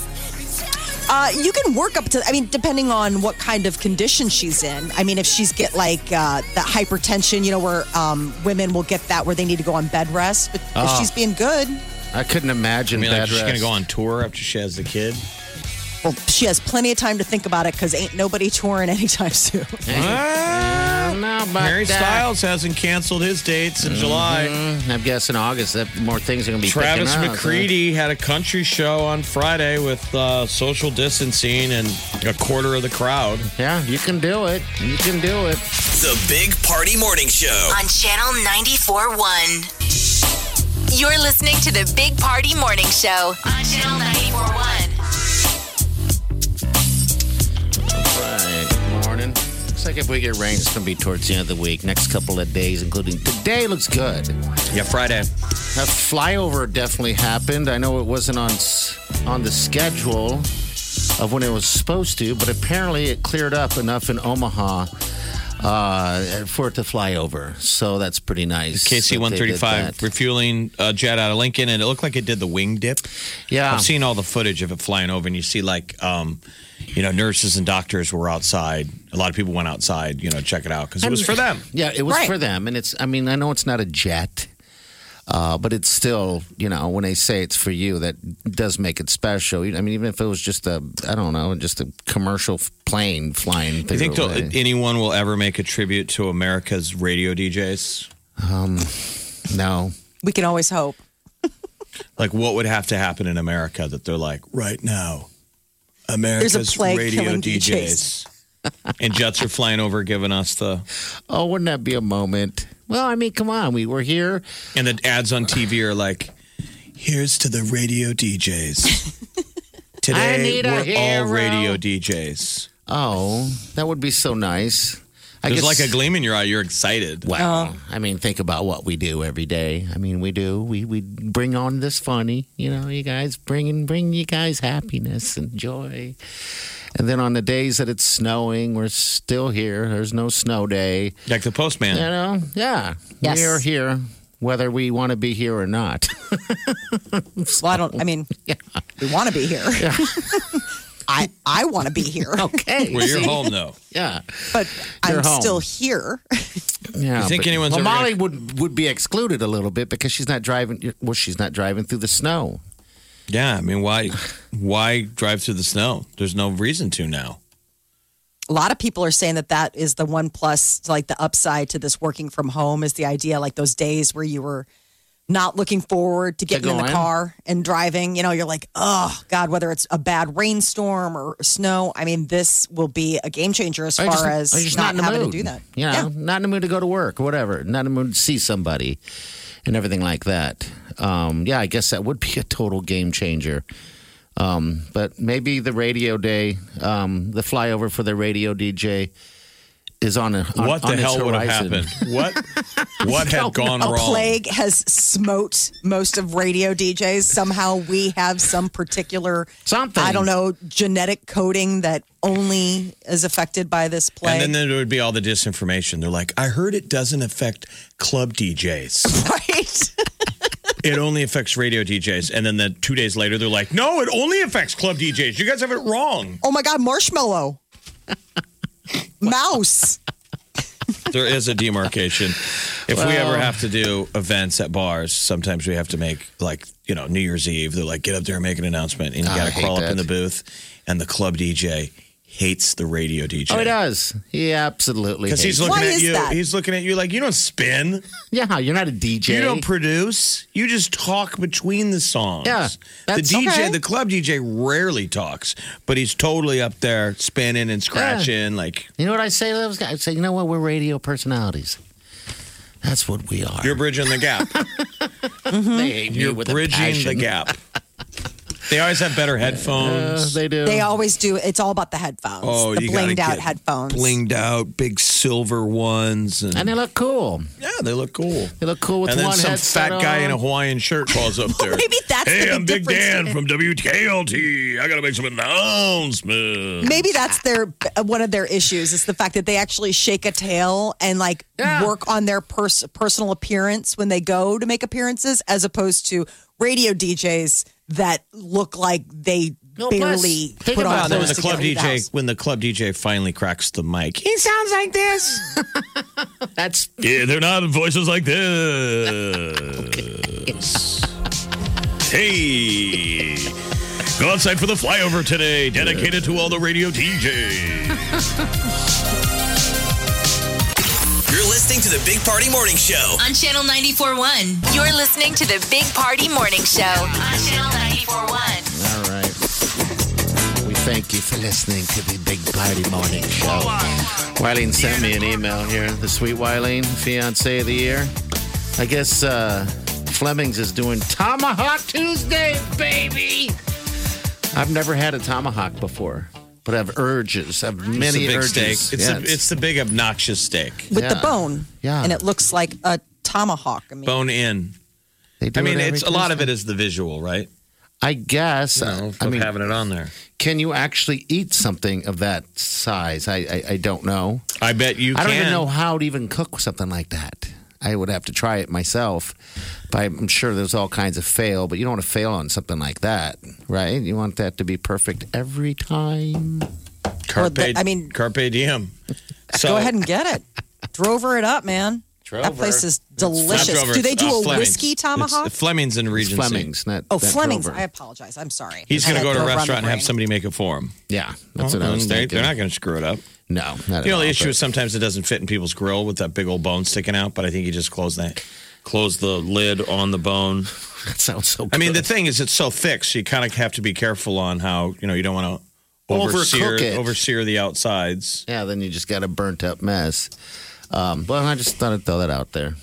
Speaker 4: Uh, you can work up to. I mean, depending on what kind of condition she's in. I mean, if she's get like uh, that hypertension, you know, where um, women will get that where they need to go on bed rest. But if she's being good,
Speaker 6: I couldn't
Speaker 5: I
Speaker 6: imagine
Speaker 5: mean, like,
Speaker 6: bed
Speaker 5: she's going to go on tour after she has the kid?
Speaker 4: Well, she has plenty of time to think about it because ain't nobody touring anytime soon.
Speaker 6: I don't know about
Speaker 5: Harry
Speaker 6: that.
Speaker 5: Styles hasn't canceled his dates in July.
Speaker 6: Mm, I guess in August, that more things are going to be.
Speaker 5: Travis
Speaker 6: picking up,
Speaker 5: McCready had a country show on Friday with uh, social distancing and a quarter of the crowd.
Speaker 6: Yeah, you can do it. You can do it.
Speaker 2: The Big Party Morning Show.
Speaker 3: on Channel 94.1. You're listening to the Big Party Morning Show on Channel 94.1.
Speaker 6: Right. Like if we get rain, it's going to be towards the end of the week. Next couple of days, including today, looks good.
Speaker 5: Yeah, Friday.
Speaker 6: That flyover definitely happened. I know it wasn't on on the schedule of when it was supposed to, but apparently it cleared up enough in Omaha uh, for it to fly over. So that's pretty nice.
Speaker 5: KC
Speaker 6: that they did
Speaker 5: 135 refueling a jet out of Lincoln, and it looked like it did the wing dip.
Speaker 6: Yeah.
Speaker 5: I've seen all the footage of it flying over, and you see like, um, you know, nurses and doctors were outside. A lot of people went outside, you know, check it out because it was for them.
Speaker 6: Yeah, it was
Speaker 4: Right.
Speaker 6: for them, and it's. I mean, I know it's not a jet, uh, but it's still, you know, when they say it's for you, that does make it special. I mean, even if it was just a, I don't know, just a commercial plane flying.
Speaker 5: Do you think
Speaker 6: through
Speaker 5: anyone will ever make a tribute to America's radio DJs?
Speaker 6: Um, No,
Speaker 4: we can always hope.
Speaker 5: Like, what would have to happen in America that they're like, right now, America's
Speaker 4: plague
Speaker 5: radio
Speaker 4: killing
Speaker 5: DJs. and jets are flying over, giving us the
Speaker 6: Oh, wouldn't that be a moment? Well, I mean, come on, we were here.
Speaker 5: and the ads on TV are like, "Here's to the radio DJs." Today
Speaker 6: need
Speaker 5: we're all
Speaker 6: hero.
Speaker 5: radio DJs.
Speaker 6: Oh, that would be so nice. I
Speaker 5: There's
Speaker 6: guess-
Speaker 5: like a gleam in your eye. You're excited.
Speaker 6: Well, I mean, think about what we do every day. I mean, we do. We we bring on this funny, you know. You guys bring and bring you guys happiness and joy. And then on the days that it's snowing, we're still here. There's no snow day.
Speaker 5: Like the postman.
Speaker 6: You know, yeah,
Speaker 4: Yes.
Speaker 6: we are here, whether we want to be here or not.
Speaker 4: Well, I don't. I mean, yeah. we want to be here. I I want to be here,
Speaker 6: okay,
Speaker 5: Well, you're home though.
Speaker 6: Yeah,
Speaker 4: but
Speaker 6: You're
Speaker 4: I'm
Speaker 6: home.
Speaker 4: still here.
Speaker 6: yeah.
Speaker 5: You think
Speaker 6: but-
Speaker 5: anyone's
Speaker 6: well,
Speaker 5: ever
Speaker 6: Molly would would be excluded a little bit because she's not driving. Well, she's not driving through the snow.
Speaker 5: Yeah, I mean, why why drive through the snow? There's no reason to now.
Speaker 4: a lot of people are saying that that is the one plus, like the upside to this working from home is the idea, like those days where you were not looking forward to getting in the car and driving. You know, you're like, oh God, whether it's a bad rainstorm or snow. I mean, this will be a game changer as far
Speaker 6: just-
Speaker 4: as not,
Speaker 6: in the
Speaker 4: having
Speaker 6: mood.
Speaker 4: to do that.
Speaker 6: You know, not in the mood to go to work whatever. Not in the mood to see somebody and everything like that. Um, yeah, I guess that would be a total game changer. Um, but maybe the radio day, um, the flyover for the radio DJ is on a on,
Speaker 5: what the
Speaker 6: its
Speaker 5: hell would have happened? What what had gone
Speaker 4: a
Speaker 5: wrong?
Speaker 4: plague has smote most of radio DJs. Somehow we have some particular
Speaker 6: Something.
Speaker 4: I don't know genetic coding that only is affected by this plague.
Speaker 5: And then there would be all the disinformation. They're like, I heard it doesn't affect club DJs.
Speaker 4: right?
Speaker 5: it only affects radio DJs. And then the two days later, they're like, no, it only affects club DJs. You guys have it wrong.
Speaker 4: oh my God, Marshmello, mouse.
Speaker 5: There is a demarcation. If we ever have to do events at bars, sometimes we have to make like, you know, New Year's Eve. They're like, get up there and make an announcement. And you got to crawl up in the booth. And the club DJ hates the radio DJ.
Speaker 6: Oh, he does. He absolutely
Speaker 5: Because he's looking
Speaker 4: Why
Speaker 5: at
Speaker 4: is
Speaker 5: you.
Speaker 4: that?
Speaker 5: He's looking at you like you don't spin.
Speaker 6: it. Yeah, you're not a DJ.
Speaker 5: You don't produce. You just talk between the songs.
Speaker 6: Yeah,
Speaker 5: the
Speaker 6: that's
Speaker 5: DJ,
Speaker 6: okay.
Speaker 5: the club DJ, rarely talks, but he's totally up there spinning and scratching. Like
Speaker 6: You know what I say to those guys? I say, you know what? We're radio personalities. That's what we are.
Speaker 5: you're bridging the gap.
Speaker 6: they hate me
Speaker 5: You're
Speaker 6: with a
Speaker 5: bridging the
Speaker 6: passion.
Speaker 5: gap. They always have better
Speaker 6: Uh,
Speaker 5: headphones.
Speaker 6: they do.
Speaker 4: They always do. It's all about the headphones.
Speaker 5: oh,
Speaker 4: the
Speaker 5: you gotta
Speaker 4: blinged out
Speaker 5: get
Speaker 4: headphones.
Speaker 5: blinged out, big silver ones, and,
Speaker 6: and they look cool.
Speaker 5: yeah, they look cool.
Speaker 6: They look cool with
Speaker 5: and then
Speaker 6: one
Speaker 5: some
Speaker 6: headset
Speaker 5: fat guy
Speaker 6: on.
Speaker 5: in a Hawaiian shirt calls up there.
Speaker 4: Maybe that's
Speaker 5: hey,
Speaker 4: the
Speaker 5: I'm Big. Dan from WKLT. I gotta make some announcements.
Speaker 4: Maybe that's their one of their issues is the fact that they actually shake a tail and like
Speaker 6: Yeah.
Speaker 4: work on their pers- personal appearance when they go to make appearances, as opposed to radio DJs that look like they
Speaker 6: No, plus,
Speaker 4: barely
Speaker 6: think
Speaker 4: put
Speaker 6: about
Speaker 4: on
Speaker 5: And then when the club
Speaker 4: get into the
Speaker 5: DJ, when the club DJ finally cracks the mic, he sounds like this.
Speaker 6: That's
Speaker 5: yeah, they're not voices like this. Hey, go outside for the flyover today, dedicated to all the radio DJs.
Speaker 2: You're listening to the Big Party Morning Show.
Speaker 3: On Channel 94.1. You're listening to the Big Party Morning Show. On Channel 94.1.
Speaker 6: all right. We thank you for listening to the Big Party Morning Show. Wileen sent me an email here. The sweet Wileen, fiance of the year. I guess uh, Fleming's is doing Tomahawk Tuesday, baby. I've never had a tomahawk before, but have urges. I have
Speaker 5: It's
Speaker 6: many
Speaker 5: a big
Speaker 6: urges.
Speaker 5: steak. It's,
Speaker 6: Yeah,
Speaker 5: the, it's the big obnoxious steak.
Speaker 4: with the bone,
Speaker 6: Yeah.
Speaker 4: and it looks like a tomahawk. I mean,
Speaker 5: Bone in.
Speaker 6: they do
Speaker 5: I mean,
Speaker 6: it every
Speaker 5: it's a lot of it is the visual, right?
Speaker 6: I guess.
Speaker 5: You know, uh,
Speaker 6: I
Speaker 5: of
Speaker 6: mean,
Speaker 5: having it on there.
Speaker 6: can you actually eat something of that size? I I, I don't know.
Speaker 5: I bet you
Speaker 6: I don't even know how to even cook something like that. I would have to try it myself. But I'm sure there's all kinds of fail, but you don't want to fail on something like that, right? You want that to be perfect every time.
Speaker 5: Carpe,
Speaker 4: Well, the- I mean-
Speaker 5: carpe diem. So,
Speaker 4: go ahead and get it. Drover it up, man. That place is delicious.
Speaker 5: Not
Speaker 4: Do they do
Speaker 5: uh,
Speaker 4: a
Speaker 5: Fleming's.
Speaker 4: whiskey
Speaker 5: It's
Speaker 4: tomahawk?
Speaker 5: Fleming's in
Speaker 6: It's Fleming's, not
Speaker 4: oh,
Speaker 6: not
Speaker 4: Fleming's.
Speaker 6: Drover.
Speaker 4: I apologize. I'm sorry.
Speaker 5: He's going to go to a restaurant and have somebody make it for him.
Speaker 6: Yeah, that's what I was
Speaker 5: they,
Speaker 6: thinking.
Speaker 5: they're not going to screw it up.
Speaker 6: No, not
Speaker 5: You know,
Speaker 6: at
Speaker 5: the
Speaker 6: all,
Speaker 5: issue
Speaker 6: but-
Speaker 5: is sometimes it doesn't fit in people's grill with that big old bone sticking out, but I think you just close that, close the lid on the bone.
Speaker 6: that sounds so. Good.
Speaker 5: I mean, the thing is, it's so thick, so you kind of have to be careful on how, you know, you don't want to oversear,
Speaker 6: it.
Speaker 5: oversear the outsides.
Speaker 6: yeah, then you just got a burnt up mess. Um, well, I just thought I'd throw that out there.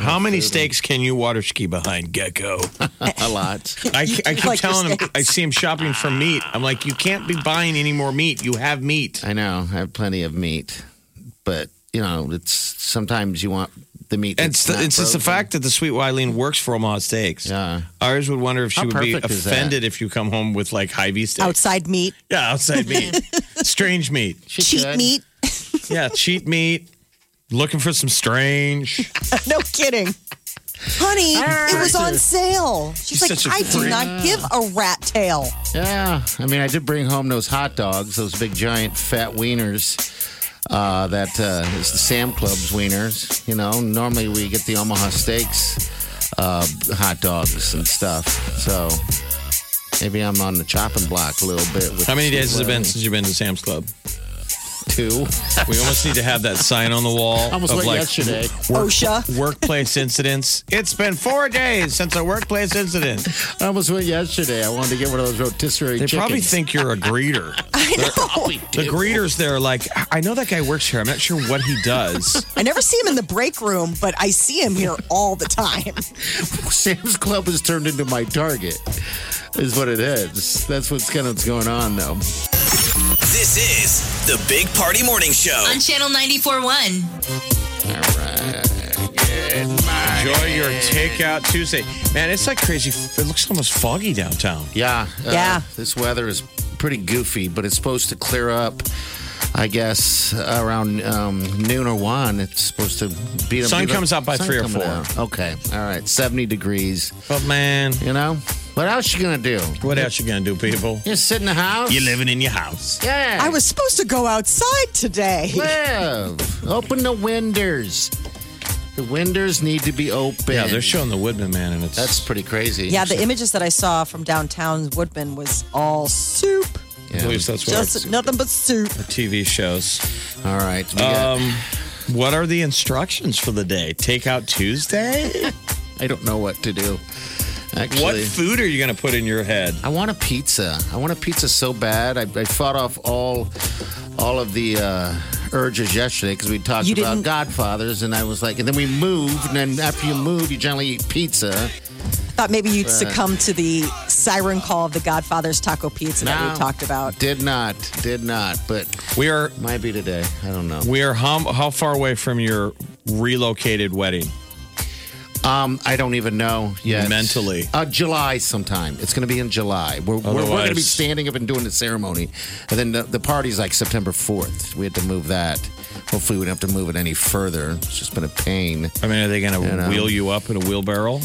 Speaker 5: How many steaks can you water ski behind, Gecko?
Speaker 6: a lot.
Speaker 5: I, I keep
Speaker 4: Like
Speaker 5: telling him. I see him shopping for meat. I'm like, you can't be buying any more meat. You have meat.
Speaker 6: I know. I have plenty of meat, but you know, it's sometimes you want the meat.
Speaker 5: And
Speaker 6: that's
Speaker 5: it's, the,
Speaker 6: not
Speaker 5: it's just the fact that the sweet Wileen works for Omaha Steaks.
Speaker 6: Yeah.
Speaker 5: Ours would wonder if she
Speaker 6: How
Speaker 5: would be
Speaker 6: perfect is that?
Speaker 5: offended if you come home with like Hy-Vee steak.
Speaker 4: Outside meat,
Speaker 5: Yeah, outside meat. strange meat.
Speaker 6: She
Speaker 4: cheat
Speaker 6: could.
Speaker 4: meat.
Speaker 5: Yeah, cheat meat. Looking for some strange.
Speaker 4: no kidding. Honey, it was on sale. She's
Speaker 5: You're
Speaker 4: like,
Speaker 5: I a
Speaker 4: I do
Speaker 5: freak."
Speaker 4: not give a rat tail.
Speaker 6: Yeah, I mean, I did bring home those hot dogs, those big giant fat wieners. Uh, that uh, is the Sam Club's wieners. You know, normally we get the Omaha Steaks uh, hot dogs and stuff. So maybe I'm on the chopping block a little bit. With
Speaker 5: How many days has it been since you've been to Sam's Club?
Speaker 6: Two.
Speaker 5: We almost need to have that sign on the wall.
Speaker 6: Almost
Speaker 5: of
Speaker 6: went
Speaker 5: like
Speaker 6: yesterday.
Speaker 5: work-
Speaker 4: OSHA.
Speaker 5: workplace incidents. It's been four days since a workplace incident.
Speaker 6: I almost went yesterday. I wanted to get one of those rotisserie
Speaker 5: They
Speaker 6: chickens.
Speaker 5: probably think you're a greeter.
Speaker 6: Probably
Speaker 5: The greeters there are like, I know that guy works here. I'm not sure what he does.
Speaker 4: I never see him in the break room, but I see him here all the time.
Speaker 6: Sam's Club has turned into my target. Is what it is. That's what's kind of what's going on, though.
Speaker 2: This is the Big Party Morning Show.
Speaker 3: On Channel 94.1.
Speaker 5: Enjoy your takeout Tuesday. Man, it's like crazy. It looks almost foggy downtown.
Speaker 6: Yeah. uh,
Speaker 4: Yeah.
Speaker 6: This weather is pretty goofy, but it's supposed to clear up. I guess around um, noon or one, it's supposed to be.
Speaker 5: Sun
Speaker 6: be-
Speaker 5: comes out by
Speaker 6: sun
Speaker 5: three or four.
Speaker 6: out. Okay, all right, seventy degrees.
Speaker 5: But man,
Speaker 6: You know, what else you gonna do?
Speaker 5: what else you gonna do, people?
Speaker 6: Just sit in the house.
Speaker 5: You're living in your house.
Speaker 6: Yeah.
Speaker 4: I was supposed to go outside today.
Speaker 6: live. Open the windows. The windows need to be open.
Speaker 5: Yeah, they're showing the Woodman Man, and it's
Speaker 6: That's pretty crazy.
Speaker 4: Yeah, the images that I saw from downtown Woodmen was all soup.
Speaker 5: At least that's what
Speaker 4: Just nothing but soup.
Speaker 5: TV shows.
Speaker 6: All right. we got-
Speaker 5: Um, what are the instructions for the day? Takeout Tuesday?
Speaker 6: I don't know what to do. Actually,
Speaker 5: what food are you going to put in your head?
Speaker 6: I want a pizza. I want a pizza so bad. I, I fought off all all of the uh, urges yesterday because we talked
Speaker 4: You
Speaker 6: about
Speaker 4: didn't-
Speaker 6: Godfathers, and I was like, and then we moved, and then after you move, you generally eat pizza.
Speaker 4: Thought maybe you'd succumb to the siren call of the Godfather's Taco Pizza that
Speaker 6: No.
Speaker 4: we talked about.
Speaker 6: Did not, did not, but
Speaker 5: We are
Speaker 6: might be today. I don't know.
Speaker 5: we are how, how far away from your relocated wedding?
Speaker 6: Um, I don't even know yet.
Speaker 5: Mentally.
Speaker 6: uh, July sometime. It's going to be in July. We're, we're, we're going to be
Speaker 5: Otherwise-
Speaker 6: standing up and doing the ceremony, and then the, the party's like September fourth. We had to move that. Hopefully, we don't have to move it any further. It's just been a pain.
Speaker 5: I mean, are they going to
Speaker 6: You know.
Speaker 5: wheel you up in a wheelbarrow?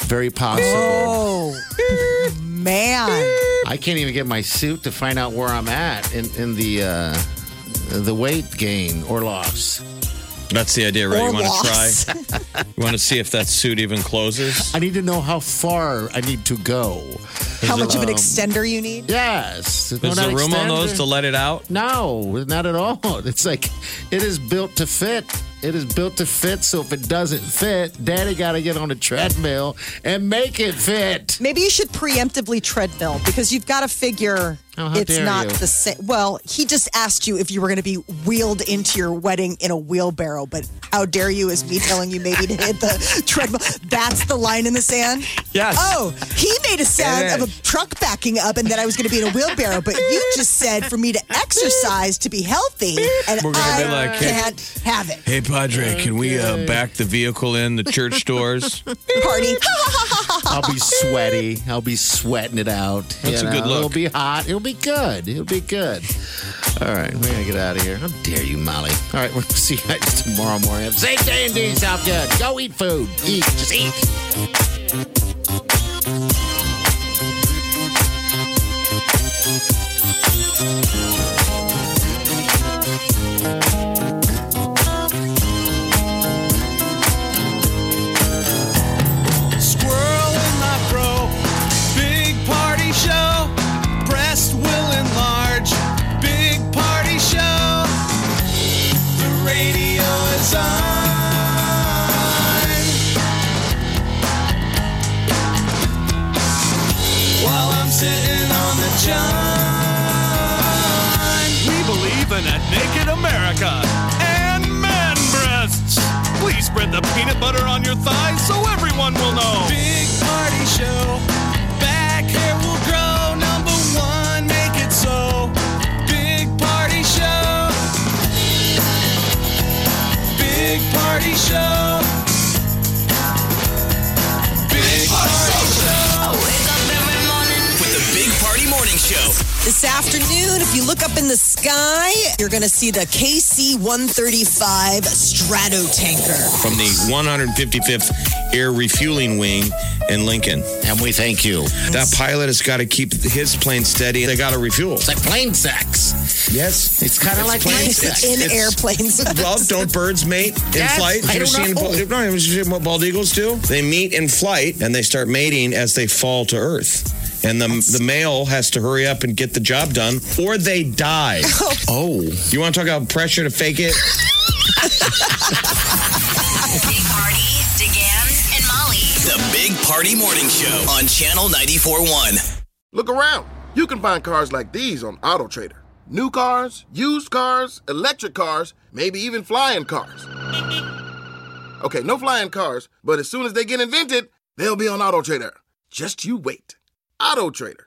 Speaker 6: Very possible.
Speaker 4: Oh, man.
Speaker 6: I can't even get my suit to find out where I'm at in in the uh, the weight gain or loss.
Speaker 5: That's the idea, right?
Speaker 4: Or
Speaker 5: you want
Speaker 4: loss.
Speaker 5: to try? you want to see if that suit even closes?
Speaker 6: I need to know how far I need to go.
Speaker 4: How much of an
Speaker 6: Um,
Speaker 4: extender you need?
Speaker 6: Yes.
Speaker 5: Is there room on those to let it out?
Speaker 6: No, not at all. It's like it is built to fit. It is built to fit. So if it doesn't fit, Daddy got to get on a treadmill and make it fit.
Speaker 4: Maybe you should preemptively treadmill because you've got to figure
Speaker 6: Oh, how
Speaker 4: it's
Speaker 6: dare
Speaker 4: not
Speaker 6: you.
Speaker 4: the same. Well, he just asked you if you were going to be wheeled into your wedding in a wheelbarrow, but how dare you is me telling you maybe to hit the treadmill. That's the line in the sand?
Speaker 5: Yes.
Speaker 4: Oh, he made a sound of a truck backing up and that I was going to be in a wheelbarrow, but you just said for me to exercise to be healthy, and
Speaker 5: We're gonna
Speaker 4: I
Speaker 5: be like, hey-
Speaker 4: can't have it.
Speaker 5: Hey, Padre, can we uh, back the vehicle in the church doors?
Speaker 4: Party.
Speaker 6: I'll be sweaty. I'll be sweating it out.
Speaker 5: That's
Speaker 6: you
Speaker 5: a good look.
Speaker 6: It'll be hot. It'll be good. It'll be good. All right, we're gonna get out of here. How dare you, Molly? All right, we'll see you guys tomorrow morning. Safe day and do yourself good. Go eat food. Eat. Just eat.
Speaker 4: This afternoon, if you look up in the sky, you're going to see the KC 135 Strato tanker.
Speaker 5: From the 155th Air Refueling Wing in Lincoln.
Speaker 6: And we thank you.
Speaker 5: That pilot has got to keep his plane steady. They got to refuel.
Speaker 6: It's like plane sex.
Speaker 5: Yes.
Speaker 6: It's kind of like plane sex.
Speaker 4: In
Speaker 5: It's-
Speaker 4: airplanes.
Speaker 5: Well, don't birds mate in
Speaker 6: Yes,
Speaker 5: flight?
Speaker 6: I
Speaker 5: Have you seen, no, have you seen what bald eagles do? They meet in flight and they start mating as they fall to earth. And the the male has to hurry up and get the job done, or they die. Oh.
Speaker 6: oh.
Speaker 5: You want to talk about pressure to fake it?
Speaker 3: Big Party, DeGan, and Molly.
Speaker 2: The Big Party Morning Show on Channel 94.1.
Speaker 10: Look around. You can find cars like these on AutoTrader. New cars, used cars, electric cars, maybe even flying cars. Okay, no flying cars, but as soon as they get invented, they'll be on AutoTrader. Just you wait. AutoTrader.